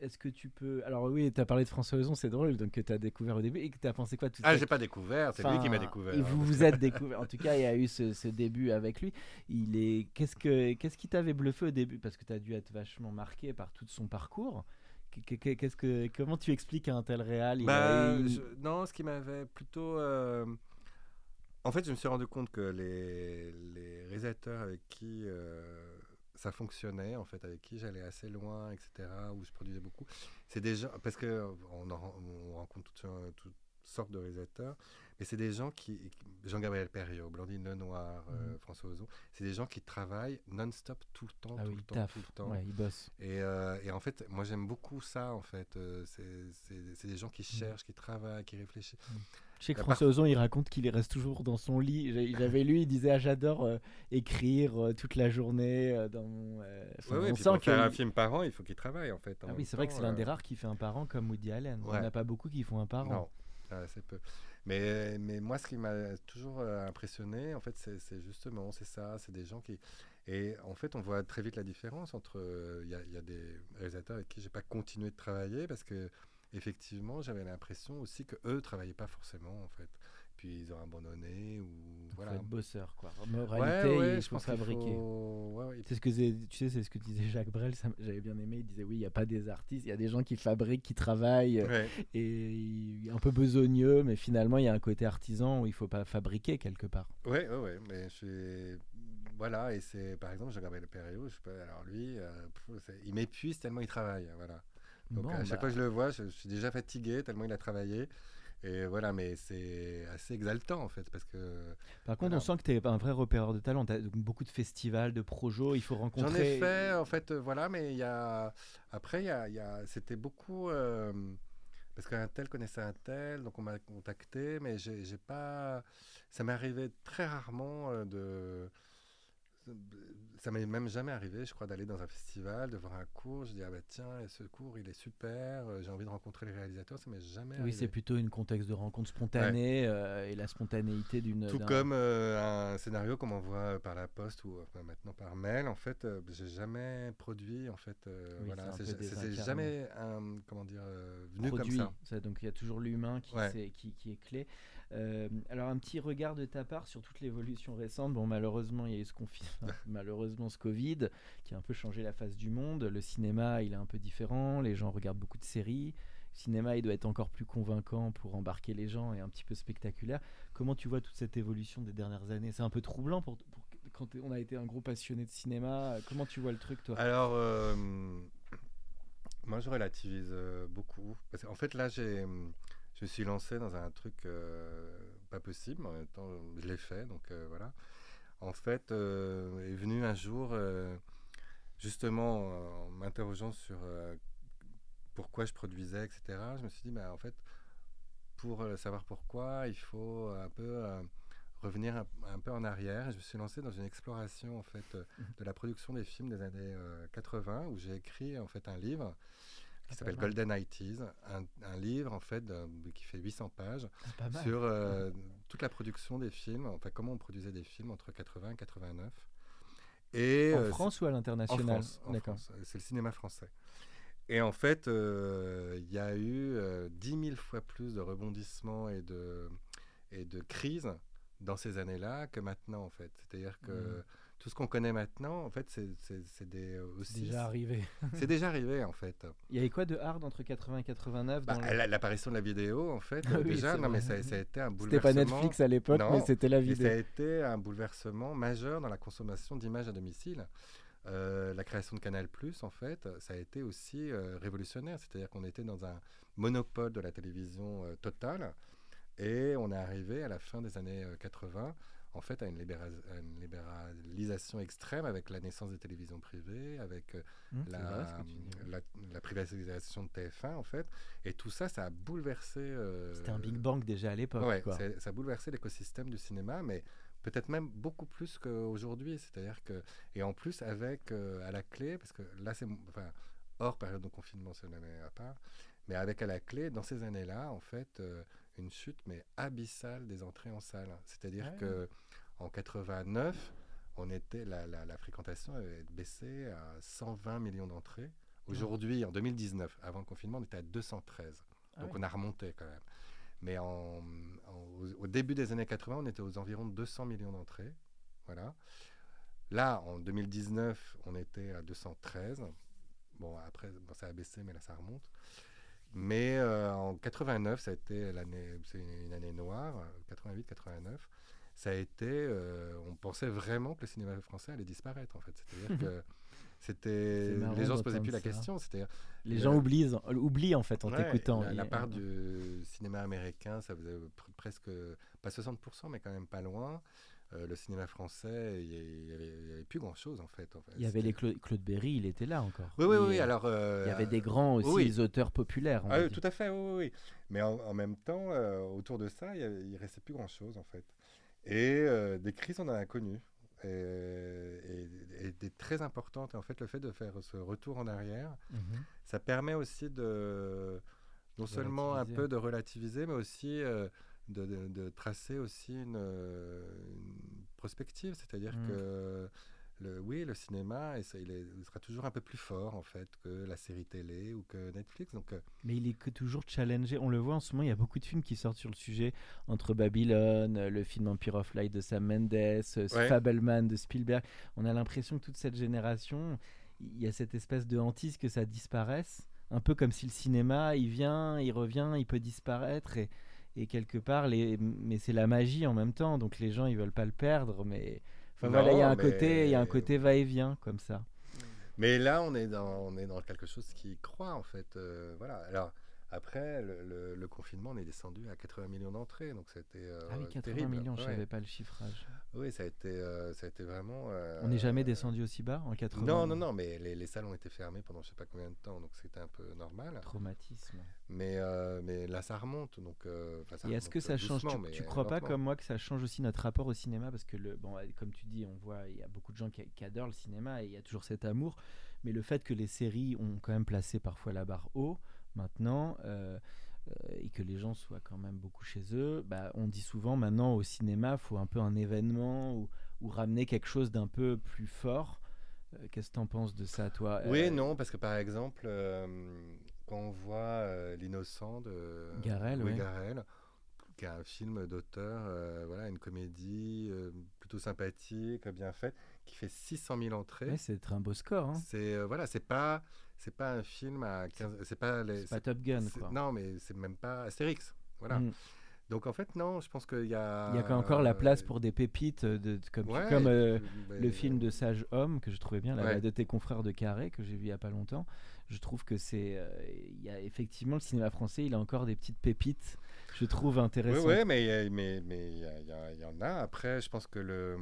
Est-ce que tu peux... Alors oui, tu as parlé de François Ozon, c'est drôle, donc que tu as découvert au début. Et que tu as pensé quoi tout Ah, ça? j'ai pas découvert, c'est lui qui m'a découvert. Et hein, vous vous êtes découvert. En tout cas, il y a eu ce, ce début avec lui. Il est. Qu'est-ce que qu'est-ce qui t'avait bluffé au début? Parce que tu as dû être vachement marqué par tout son parcours. Qu'est- qu'est- Qu'est-ce que comment tu expliques à un tel réal? Il Bah, a eu- je- non, ce qui m'avait plutôt. euh, En fait, je me suis rendu compte que les, les réalisateurs avec qui euh, ça fonctionnait, en fait, avec qui j'allais assez loin, etc., où je produisais beaucoup, c'est des gens. Parce que on, en- on rencontre tout- tout- sortes de réalisateurs. Mais c'est des gens qui. Jean-Gabriel Perriot, Blandine Lenoir, euh, Mhm. François Ozon, c'est des gens qui travaillent non-stop tout le temps, Ah tout oui, le temps, taf. tout le temps. Ouais, il bosse. Et, euh, et en fait, moi j'aime beaucoup ça, en fait. C'est- des gens qui Mm. cherchent, qui travaillent, qui réfléchissent. Je sais que François Ozon, il raconte qu'il reste toujours dans son lit. J'avais lu, il disait ah, J'adore euh, écrire euh, toute la journée. euh, dans mon, euh, enfin, Ouais, ouais, on puis sent pour faire un film par an, il faut qu'il travaille, en fait. en Ah oui, c'est vrai que c'est l'un des rares qui fait un parent comme Woody Allen. Il n'y en Ouais. a pas beaucoup qui font un parent. Non, c'est peu. Mais, mais moi, ce qui m'a toujours impressionné, en fait, c'est justement, c'est ça, c'est des gens qui... Et en fait, on voit très vite la différence entre... Il y, y a des réalisateurs avec qui j'ai pas continué de travailler parce que, effectivement, j'avais l'impression aussi que eux travaillaient pas forcément, en fait. Puis ils ont abandonné ou... Il voilà. faut être bosseur, quoi. En Ouais, réalité, ouais, il je pense fabriquer. faut- ouais, ouais, C'est ce que tu sais, c'est ce que disait Jacques Brel. J'avais bien aimé. Il disait oui, il n'y a pas des artistes, il y a des gens qui fabriquent, qui travaillent, Ouais. et un peu besogneux, mais finalement, il y a un côté artisan où il faut pas fabriquer quelque part. Ouais, ouais, ouais, mais je. Voilà, et c'est, par exemple, Jean-Gabriel Perriot, je alors lui, euh, pff, il m'épuise tellement il travaille, voilà. Donc Bon, à chaque bah, fois que je le vois, je, je suis déjà fatigué tellement il a travaillé. Et voilà, mais c'est assez exaltant en fait, parce que Par contre, voilà. on sent que tu es un vrai repéreur de talent. Tu as beaucoup de festivals, de projets, il faut rencontrer. j'en ai fait en fait, euh, voilà, mais il y a après il y a, c'était beaucoup euh, parce qu'un tel connaissait un tel, donc on m'a contacté, mais j'ai j'ai pas, ça m'est arrivé très rarement euh, de ça m'est même jamais arrivé, je crois, d'aller dans un festival, de voir un cours. Je dis, ah bah tiens, ce cours, il est super, euh, j'ai envie de rencontrer les réalisateurs. Ça m'est jamais Oui, arrivé. c'est plutôt une contexte de rencontre spontanée euh, et la spontanéité d'une. Tout comme euh, un scénario qu'on m'envoie par la poste ou enfin, maintenant par mail, en fait, euh, j'ai jamais produit, en fait, Oui, voilà, c'est jamais un, comment dire, venu produit. comme ça. Ça, donc il y a toujours l'humain qui, Ouais. c'est- qui, qui est clé. Euh, alors un petit regard de ta part sur toute l'évolution récente. Bon malheureusement il y a eu ce confinement, malheureusement ce Covid qui a un peu changé la face du monde. Le cinéma il est un peu différent, les gens regardent beaucoup de séries. Le cinéma il doit être encore plus convaincant pour embarquer les gens et un petit peu spectaculaire. Comment tu vois toute cette évolution des dernières années? C'est un peu troublant pour, quand on a été un gros passionné de cinéma. Comment tu vois le truc toi? Alors, euh, moi, je relativise euh, beaucoup. Qu'en fait, là, j'ai, je me suis lancé dans un truc euh, pas possible. mais En même temps, je l'ai fait, donc euh, voilà. En fait, euh, est venu un jour, justement, en m'interrogeant sur pourquoi je produisais, etc. Je me suis dit, bah, en fait, pour savoir pourquoi, il faut un peu revenir un, un peu en arrière. Je me suis lancé dans une exploration, en fait, euh, de la production des films des années euh, 80, où j'ai écrit, en fait, un livre qui s'appelle. Golden 90s, un, un livre, en fait, qui fait 800 pages, Ah, sur euh, toute la production des films, enfin, comment on produisait des films entre 80 et 89. Et, en euh, France ou à l'international? D'accord. C'est le cinéma français. Et en fait, euh, il y a eu euh, 10 000 fois plus de rebondissements et de, et de crises dans ces années-là que maintenant, en fait. C'est-à-dire que Mhm. Tout ce qu'on connaît maintenant, en fait, c'est des euh, C'est aussi. déjà arrivé. C'est déjà arrivé, en fait. Il y avait quoi de hard entre 80 et 89 Bah, le- L'apparition de la vidéo, en fait, Ah euh, oui, déjà, non, mais ça, ça a été un C'était bouleversement. pas Netflix à l'époque, mais c'était la Et ça vidéo. a été un bouleversement majeur dans la consommation d'images à domicile. Euh, la création de Canal+, en fait, ça a été aussi euh, révolutionnaire. C'est-à-dire qu'on était dans un monopole de la télévision euh, totale et on est arrivé à la fin des années euh, 80 en fait à une, libéra- à une libéralisation extrême avec la naissance des télévisions privées, avec euh, Hum, la, la, la privatisation de TF1 en fait. Et tout ça, ça a bouleversé... euh, C'était un Big Bang déjà à l'époque. Ouais, c'est- ça a bouleversé l'écosystème du cinéma, mais peut-être même beaucoup plus qu'aujourd'hui. C'est-à-dire que, et en plus avec euh, à la clé, parce que là c'est, enfin, hors période de confinement, c'est une année à part, mais avec à la clé, dans ces années-là, en fait, euh, une chute mais abyssale des entrées en salle. C'est-à-dire Ouais. que en 89, on était, la, la, la fréquentation avait baissé à 120 millions d'entrées. Aujourd'hui, en 2019, avant le confinement, on était à 213. Ah Donc oui. on a remonté quand même. Mais en, en- au, début des années 80, on était aux environs de 200 millions d'entrées. Voilà. Là, en 2019, on était à 213. Bon, après, bon, ça a baissé, mais là, ça remonte. Mais euh, en 89, ça a été l'année, c'est une année noire, 88-89. Ça a été, euh, on pensait vraiment que le cinéma français allait disparaître, en fait. C'est-à-dire que c'était les gens se posaient plus la ça. question. C'était Les le- gens oublient, oublient en fait en Ouais, t'écoutant. La, part du cinéma américain, ça faisait pr- presque pas 60%, mais quand même pas loin. Euh, le cinéma français, il y avait plus grand chose en fait. en fait. Il y avait les Cla- Claude Berry, il était là encore. Oui, oui, oui. Alors, euh, il y avait des grands aussi oui. auteurs populaires. Ah oui, tout à fait, oui, oui. Mais en, en même temps, euh, autour de ça, il, il restait plus grand-chose, en fait. Et euh, des crises, on en a connu. Et, et- et des très importantes. Et en fait, le fait de faire ce retour en arrière, Mhm. ça permet aussi de non seulement un peu de relativiser, mais aussi euh, de, de- de tracer aussi une, une prospective. C'est-à-dire Mm. que le, oui, le cinéma, et ça, il, est- il sera toujours un peu plus fort en fait que la série télé ou que Netflix. Donc euh, Mais il est que toujours challengé. On le voit en ce moment, il y a beaucoup de films qui sortent sur le sujet, entre Babylone, le film Empire of Light de Sam Mendes, euh, Ouais. Fableman de Spielberg. On a l'impression que toute cette génération, il y a cette espèce de hantise que ça disparaisse. Un peu comme si le cinéma, il vient, il revient, il peut disparaître. Et, et quelque part, les... mais c'est la magie en même temps. Donc les gens, ils veulent pas le perdre. Mais enfin, voilà, il y a un côté, il y a un côté va-et-vient comme ça. Mais là, on est dans, on est dans quelque chose qui croit, en fait. euh, voilà. Alors, après, le, le- le confinement, on est descendu à 80 millions d'entrées, donc c'était euh, ah oui, 80 terrible. millions, je Ouais. savais pas le chiffrage. Oui, ça a été, euh, ça a été vraiment... euh, On n'est jamais descendu aussi bas en 80 Non, non, non, mais les, les salles ont été fermées pendant je sais pas combien de temps, donc c'était un peu normal. Traumatisme. Mais, euh, mais là, ça remonte, donc... ça Et est-ce que ça change Tu, tu crois pas comme moi que ça change aussi notre rapport au cinéma? Parce que, le, bon, comme tu dis, on voit, il y a beaucoup de gens qui, qui adorent le cinéma et il y a toujours cet amour. Mais le fait que les séries ont quand même placé parfois la barre haut, maintenant, euh, euh, et que les gens soient quand même beaucoup chez eux, bah, on dit souvent maintenant au cinéma, il faut un peu un événement ou, ou ramener quelque chose d'un peu plus fort. Euh, Qu'est-ce que tu en penses de ça, toi Oui, Euh, non, parce que par exemple, euh, quand on voit L'innocent de Garel, ouais. Garrel, qui est un film d'auteur, voilà, une comédie plutôt sympathique, bien faite, qui fait 600 000 entrées. ouais, c'est un beau score. Hein. C'est euh, voilà, c'est pas c'est pas un film à 15 c'est pas les C'est pas Top Gun, quoi. Non, mais c'est même pas Astérix. Voilà. Mm. Donc en fait non, je pense qu'il y a Il y a encore la place pour des pépites de, de- comme, Ouais, comme euh, mais- le film de Sage Homme que je trouvais bien, Ouais. de tes confrères de Carré que j'ai vu il y a pas longtemps. Je trouve que c'est, euh, il y a effectivement le cinéma français, il a encore des petites pépites, je trouve intéressantes. oui, mais mais mais y, y il y en a. Après, je pense que le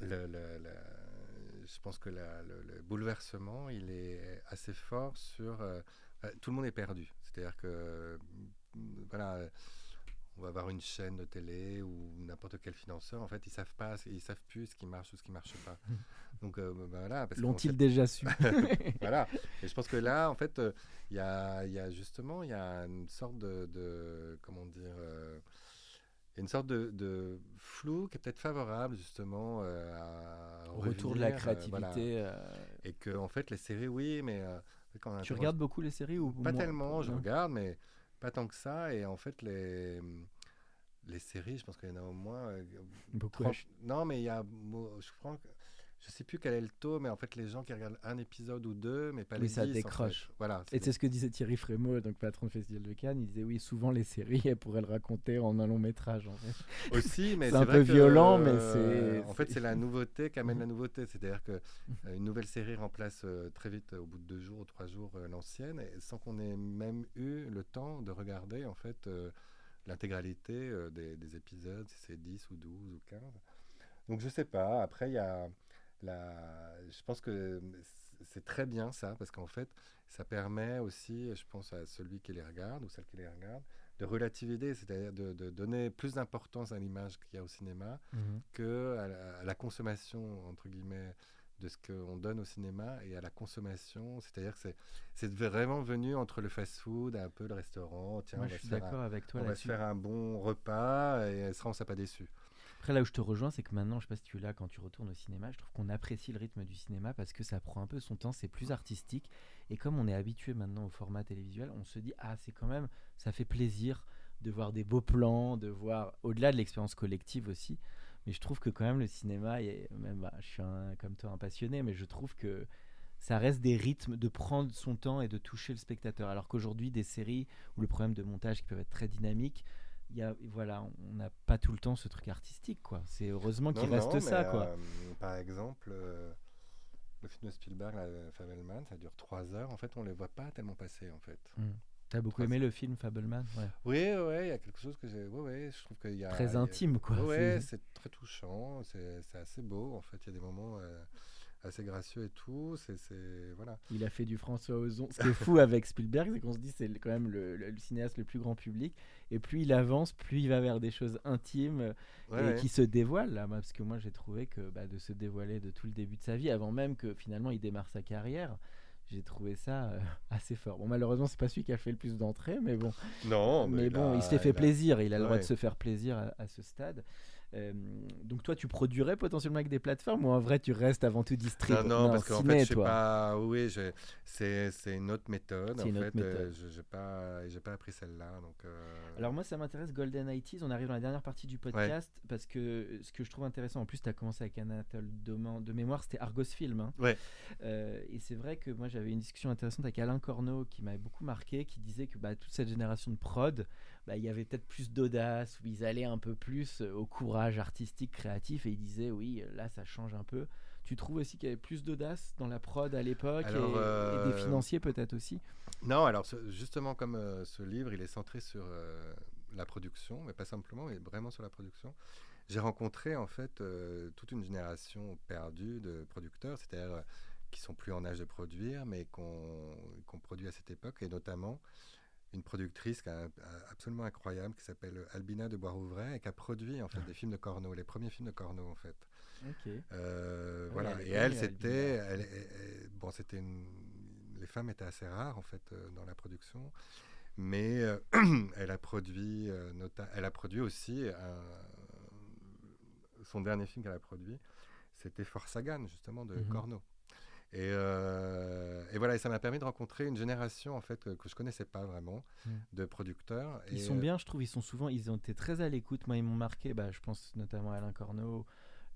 le, le- le- je pense que la- le, le bouleversement, il est assez fort sur euh, euh, tout le monde est perdu. C'est-à-dire que mm, voilà. On va avoir une chaîne de télé ou n'importe quel financeur. En fait, ils savent pas, ils savent plus ce qui marche ou ce qui marche pas. Donc euh, ben voilà. L'ont-ils déjà su voilà. Et je pense que là, en fait, euh, il y, a, il y a justement, il y a une sorte de, de- comment dire, euh, une sorte de, de flou qui est peut-être favorable justement euh, à Au retour de la euh, voilà. créativité. euh, Et que en fait, les séries, oui, mais euh, quand Tu regardes beaucoup les séries ou pas moins tellement, je regarde, mais pas tant que ça. Et en fait, les les séries, je pense qu'il y en a au moins euh, Beaucoup. 30 Non, mais il y a. Je crois que- Je sais plus quel est le taux, mais en fait, les gens qui regardent un épisode ou deux, mais pas Oui, les ça 10, en fait. décroche. Voilà. Et c'est ce que disait Thierry Frémaux, donc patron du Festival de Cannes. Il disait oui, souvent les séries, elles pourraient le raconter en un long métrage. En fait. aussi, mais C'est un vrai peu que, violent, mais euh, c'est- En fait, c'est- la nouveauté qui amène Mhm. la nouveauté. C'est-à-dire que euh, une nouvelle série remplace euh, très vite, au bout de deux jours ou trois jours, euh, l'ancienne, sans qu'on ait même eu le temps de regarder en fait l'intégralité des, des épisodes, si c'est 10 ou 12 ou 15. Donc je sais pas. Après, il y a la... Je pense que c'est très bien ça, parce qu'en fait, ça permet aussi, je pense à celui qui les regarde ou celle qui les regarde, de relativiser, c'est-à-dire de, de donner plus d'importance à l'image qu'il y a au cinéma que à la, à la consommation, entre guillemets, de ce qu'on donne au cinéma et à la consommation. C'est-à-dire que c'est- vraiment venu entre le fast-food, un peu le restaurant. Tiens, Moi, on je va, suis se faire d'accord un, avec toi on va se là-dessus. faire un bon repas et ça, on ne s'est pas déçu. Après, là où je te rejoins, c'est que maintenant, je sais pas si tu là quand tu retournes au cinéma, je trouve qu'on apprécie le rythme du cinéma parce que ça prend un peu son temps, c'est plus artistique. Et comme on est habitué maintenant au format télévisuel, on se dit, ah, c'est quand même, ça fait plaisir de voir des beaux plans, de voir, au-delà de l'expérience collective aussi. Mais je trouve que quand même le cinéma, et même, bah, je suis comme toi un passionné, mais je trouve que ça reste des rythmes de prendre son temps et de toucher le spectateur. Alors qu'aujourd'hui, des séries où le problème de montage qui peuvent être très dynamiques, y a, voilà, on n'a pas tout le temps ce truc artistique, quoi. C'est heureusement qu'il reste non, ça, quoi. euh, par exemple, euh, le film de Spielberg, la Fableman, ça dure trois heures. En fait, on les voit pas tellement passer, en fait. Mm. T'as beaucoup aimé le film Fableman ouais. Oui, oui, il y a quelque chose que j'ai. Oui, oui, je trouve qu'il y a. Très intime, quoi. Oui, c'est très touchant, c'est assez beau. En fait, il y a des moments. Euh, assez gracieux et tout. C'est, voilà. Il a fait du François Ozon. Ce qui est fou avec Spielberg, c'est qu'on se dit c'est quand même le, cinéaste le plus grand public. Et plus il avance, plus il va vers des choses intimes et qui se dévoilent. Là, parce que moi, j'ai trouvé que bah, de se dévoiler de tout le début de sa vie, avant même que finalement il démarre sa carrière, j'ai trouvé ça euh, assez fort. Bon, malheureusement, c'est pas celui qui a fait le plus d'entrées, mais bon. Non, mais, bon, il s'est fait plaisir. Il a le droit de se faire plaisir à, à ce stade. Euh, donc toi, tu produirais potentiellement avec des plateformes ou en vrai, tu restes avant tout distribué Non, non, parce qu'en fait, je sais pas. Oui, c'est une autre méthode. En une fait, méthode. Euh, je n'ai pas, j'ai pas appris celle-là. Donc. Euh. Alors moi, ça m'intéresse Golden ITs. On arrive dans la dernière partie du podcast parce que ce que je trouve intéressant, en plus, tu as commencé avec Anatole de mémoire, c'était Argos Film. Hein. Ouais. et c'est vrai que moi, j'avais une discussion intéressante avec Alain Corneau qui m'avait beaucoup marqué, qui disait que bah, toute cette génération de prod, bah, il y avait peut-être plus d'audace, où ils allaient un peu plus euh, au courage artistique, créatif, et ils disaient oui, là ça change un peu. Tu trouves aussi qu'il y avait plus d'audace dans la prod à l'époque et, des euh, financiers peut-être aussi? Non, alors justement comme euh, ce livre, il est centré sur la production, mais pas simplement, mais vraiment sur la production. J'ai rencontré en fait toute une génération perdue de producteurs, c'est-à-dire qui sont plus en âge de produire, mais qu'on produit à cette époque, et notamment une productrice absolument incroyable qui s'appelle Albina de Boisrouvray et qui a produit en fait des films de Corneau, les premiers films de Corneau en fait. Euh, voilà. Et elle, c'était, bon, c'était les femmes étaient assez rares en fait euh, dans la production, mais euh, elle a produit, elle a produit aussi son dernier film qu'elle a produit, c'était Forsagan justement de mm Corneau. Euh, et, voilà, et ça m'a permis de rencontrer une génération en fait que, je je connaissais pas vraiment mm. de producteurs. Ils sont bien, je trouve. Ils sont souvent, ils ont été très à l'écoute. Moi, ils m'ont marqué. Bah, je pense notamment à Alain Corneau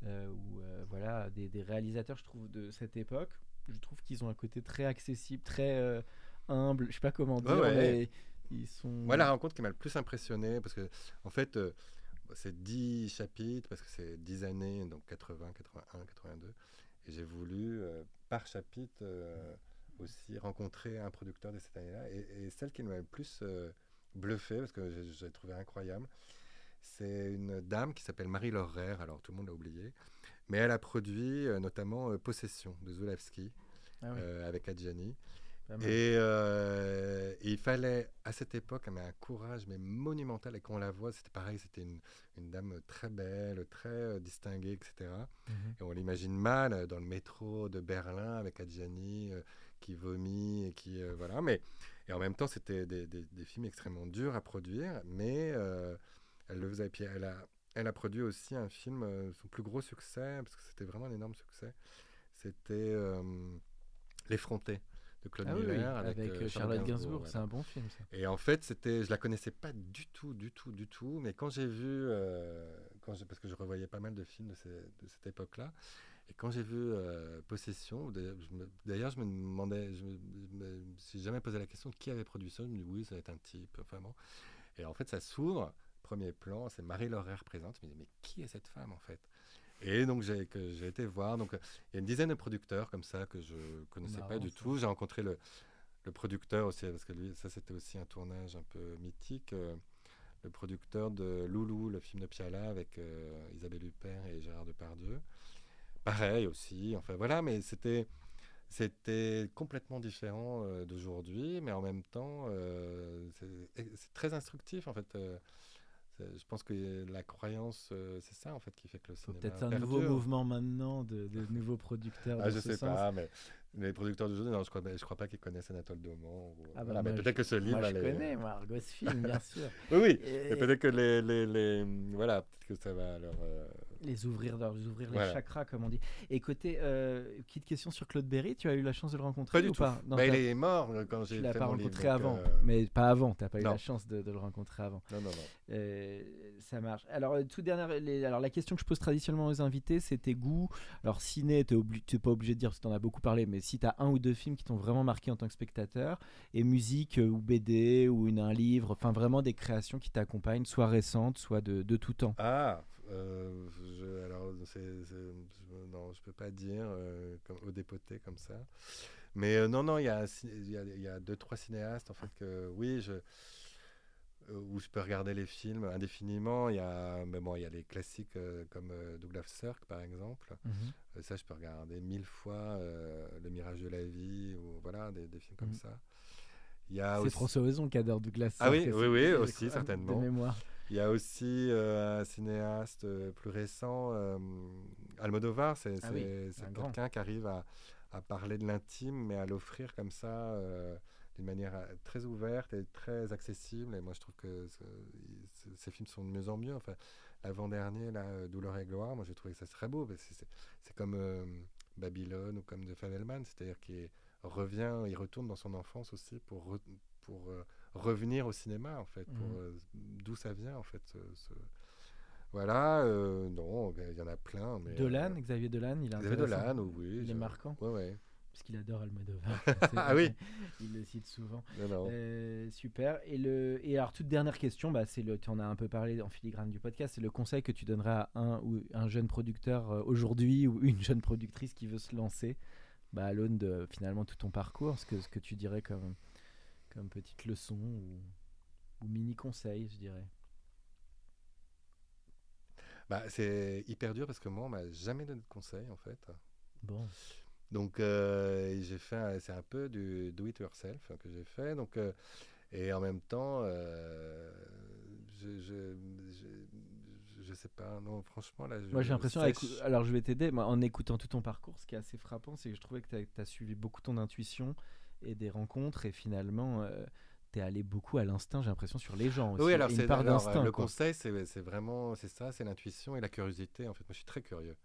euh, ou euh, voilà des, réalisateurs, je trouve de cette époque. Je trouve qu'ils ont un côté très accessible, très humble. Je sais pas comment dire, mais ils sont. Moi, la rencontre qui m'a le plus impressionné, parce que en fait. c'est 10 chapitres parce que c'est 10 années, donc 80, 81, 82. Et j'ai voulu par chapitre euh, aussi rencontrer un producteur de cette année-là. Et, celle qui m'a le plus euh, bluffé, parce que j'ai trouvé incroyable, c'est une dame qui s'appelle Marie Lorrer, alors tout le monde l'a oublié, mais elle a produit euh, notamment Possession de Zulawski ah avec Adjani. Euh, et, il fallait, à cette époque, mais un courage mais monumental. Et quand on la voit, c'était pareil, c'était une, une, dame très belle, très euh, distinguée, etc. Mhm. Et on l'imagine mal euh, dans le métro de Berlin avec Adjani qui vomit et qui... voilà. Mais, et en même temps, c'était des, des, des, films extrêmement durs à produire, mais elle le faisait. Et puis elle a, elle a produit aussi un film, son plus gros succès, parce que c'était vraiment un énorme succès, c'était L'Effronté de Claude ah Miller avec, euh, Charlotte Gainsbourg. C'est un bon film, ça. Et en fait, c'était, je la connaissais pas du tout, du tout, du tout. Mais quand j'ai vu, euh, quand parce que je revoyais pas mal de films de, de cette époque-là, et quand j'ai vu euh, Possession, d'ailleurs, je me demandais, je me, suis jamais posé la question de qui avait produit ça? Je me dis oui, ça va être un type, vraiment. Et en fait, ça s'ouvre. Premier plan, c'est Marie Laurère présente. Je me dis mais qui est cette femme en fait? Et donc j'ai été voir. Donc il y a une dizaine de producteurs comme ça que je connaissais pas du tout. J'ai rencontré le, le, producteur aussi parce que lui, ça c'était aussi un tournage un peu mythique. Euh, le producteur de Loulou, le film de Piala avec euh, Isabelle Huppert et Gérard Depardieu. Pareil aussi. Enfin voilà, mais c'était c'était complètement différent euh, d'aujourd'hui, mais en même temps, c'est très instructif en fait je pense que la croyance, euh, c'est ça en fait qui fait que le cinéma. Peut-être un nouveau mouvement maintenant de, nouveaux producteurs. Ah, je sais pas, mais les producteurs d'aujourd'hui, non, je crois, je crois pas qu'ils connaissent Anatole Daumont. Ah bah, mais peut-être que ce livre. Moi, je connais, moi, Argos Film, bien sûr. oui, oui. Et... Peut-être que les, les, les, voilà, peut-être que ça va leur. Euh, les ouvrir, les ouvrir les chakras, comme on dit. Et côté, euh, petite question sur Claude Berry, tu as eu la chance de le rencontrer pas ou pas bah, Il est mort euh, quand j'ai fait l'as pas rencontré livre, avant, euh, mais pas avant. Tu n'as pas eu la chance de, le rencontrer avant. Non, non, non. ça marche. Alors, tout alors la question que je pose traditionnellement aux invités, c'est tes goûts. Alors, ciné, tu n'es pas obligé de dire, parce que tu en as beaucoup parlé, mais si tu as un ou deux films qui t'ont vraiment marqué en tant que spectateur, et musique ou BD ou une, un livre, enfin vraiment des créations qui t'accompagnent, soit récentes, soit de, de tout temps. Ah, euh, je, alors non, je peux pas dire euh, comme, au dépoté comme ça. Mais euh, non, non, il y, a y, a, y a deux, trois cinéastes en fait que oui, je, où je peux regarder les films indéfiniment. Il y a, mais bon, il y a les classiques comme Douglas Sirk par exemple. Mhm. Ça, je peux regarder mille fois Le Mirage de la vie ou voilà des, des films comme Mhm. ça. C'est aussi, François Ozon qui adore Douglas. Ah oui, Sirk, oui, oui, aussi, certainement. De mémoire. Il y a aussi euh, un cinéaste euh, plus récent, euh, Almodovar. C'est Ah oui, quelqu'un qui arrive à, à parler de l'intime, mais à l'offrir comme ça euh, d'une manière très ouverte et très accessible. Et moi, je trouve que ce- ces films sont de mieux en mieux. Enfin, l'avant-dernier, là, Douleur et gloire, moi, j'ai trouvé ça très beau. que C'est comme Babylone ou comme The Fabelman, c'est-à-dire qu'il revient, il retourne dans son enfance aussi pour, euh, revenir au cinéma, en fait, pour Mhm. euh, d'où ça vient, en fait. ce- ce- Voilà, euh, non, il y en a plein. Mais, Dolan, euh, Xavier Dolan, il est Xavier intéressant. Dolan, oui. Il est marquant. Ouais, ouais. Parce qu'il adore Almodovar. Ah oui. Il le cite souvent. Non, non. Euh, super. Et, le, et alors, toute dernière question, bah, c'est le, tu en as un peu parlé en filigrane du podcast, c'est le conseil que tu donneras à un, ou un jeune producteur aujourd'hui ou une jeune productrice qui veut se lancer bah, à l'aune de finalement tout ton parcours, ce que, ce que tu dirais comme, comme petite leçon ou, ou mini conseil, je dirais. Bah, c'est hyper dur parce que moi, on m'a jamais donné de conseils, en fait. Bon. Donc, euh, j'ai fait, c'est un peu du do it yourself que j'ai fait. Donc, euh, et en même temps, euh, je, je, je, je sais pas. Non, franchement, là, je, Moi j'ai l'impression, sèche. alors je vais t'aider, en écoutant tout ton parcours, ce qui est assez frappant, c'est que je trouvais que tu as, suivi beaucoup ton intuition et des rencontres, et finalement, tu es allé beaucoup à l'instinct, j'ai l'impression, sur les gens aussi. Oui, alors c'est. Le quoi. conseil, c'est c'est vraiment, c'est ça, c'est l'intuition et la curiosité. En fait, moi, je suis très curieux.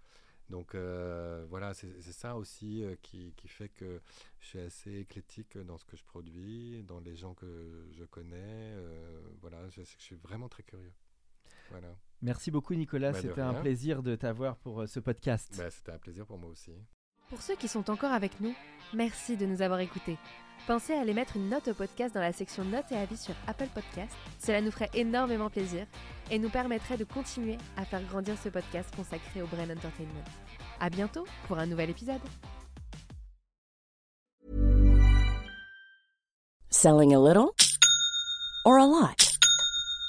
Donc euh, voilà, c'est ça aussi euh, qui, qui fait que je suis assez éclectique dans ce que je produis, dans les gens que je connais. euh, voilà, je, je suis vraiment très curieux. Voilà, Merci beaucoup Nicolas, Bah, c'était un plaisir de t'avoir pour euh, ce podcast. Bah, c'était un plaisir pour moi aussi. Pour ceux qui sont encore avec nous, merci de nous avoir écoutés. Pensez à aller mettre une note au podcast dans la section notes et avis sur Apple Podcast. Cela nous ferait énormément plaisir et nous permettrait de continuer à faire grandir ce podcast consacré au Brain Entertainment. À bientôt pour un nouvel épisode. Selling a little or a lot?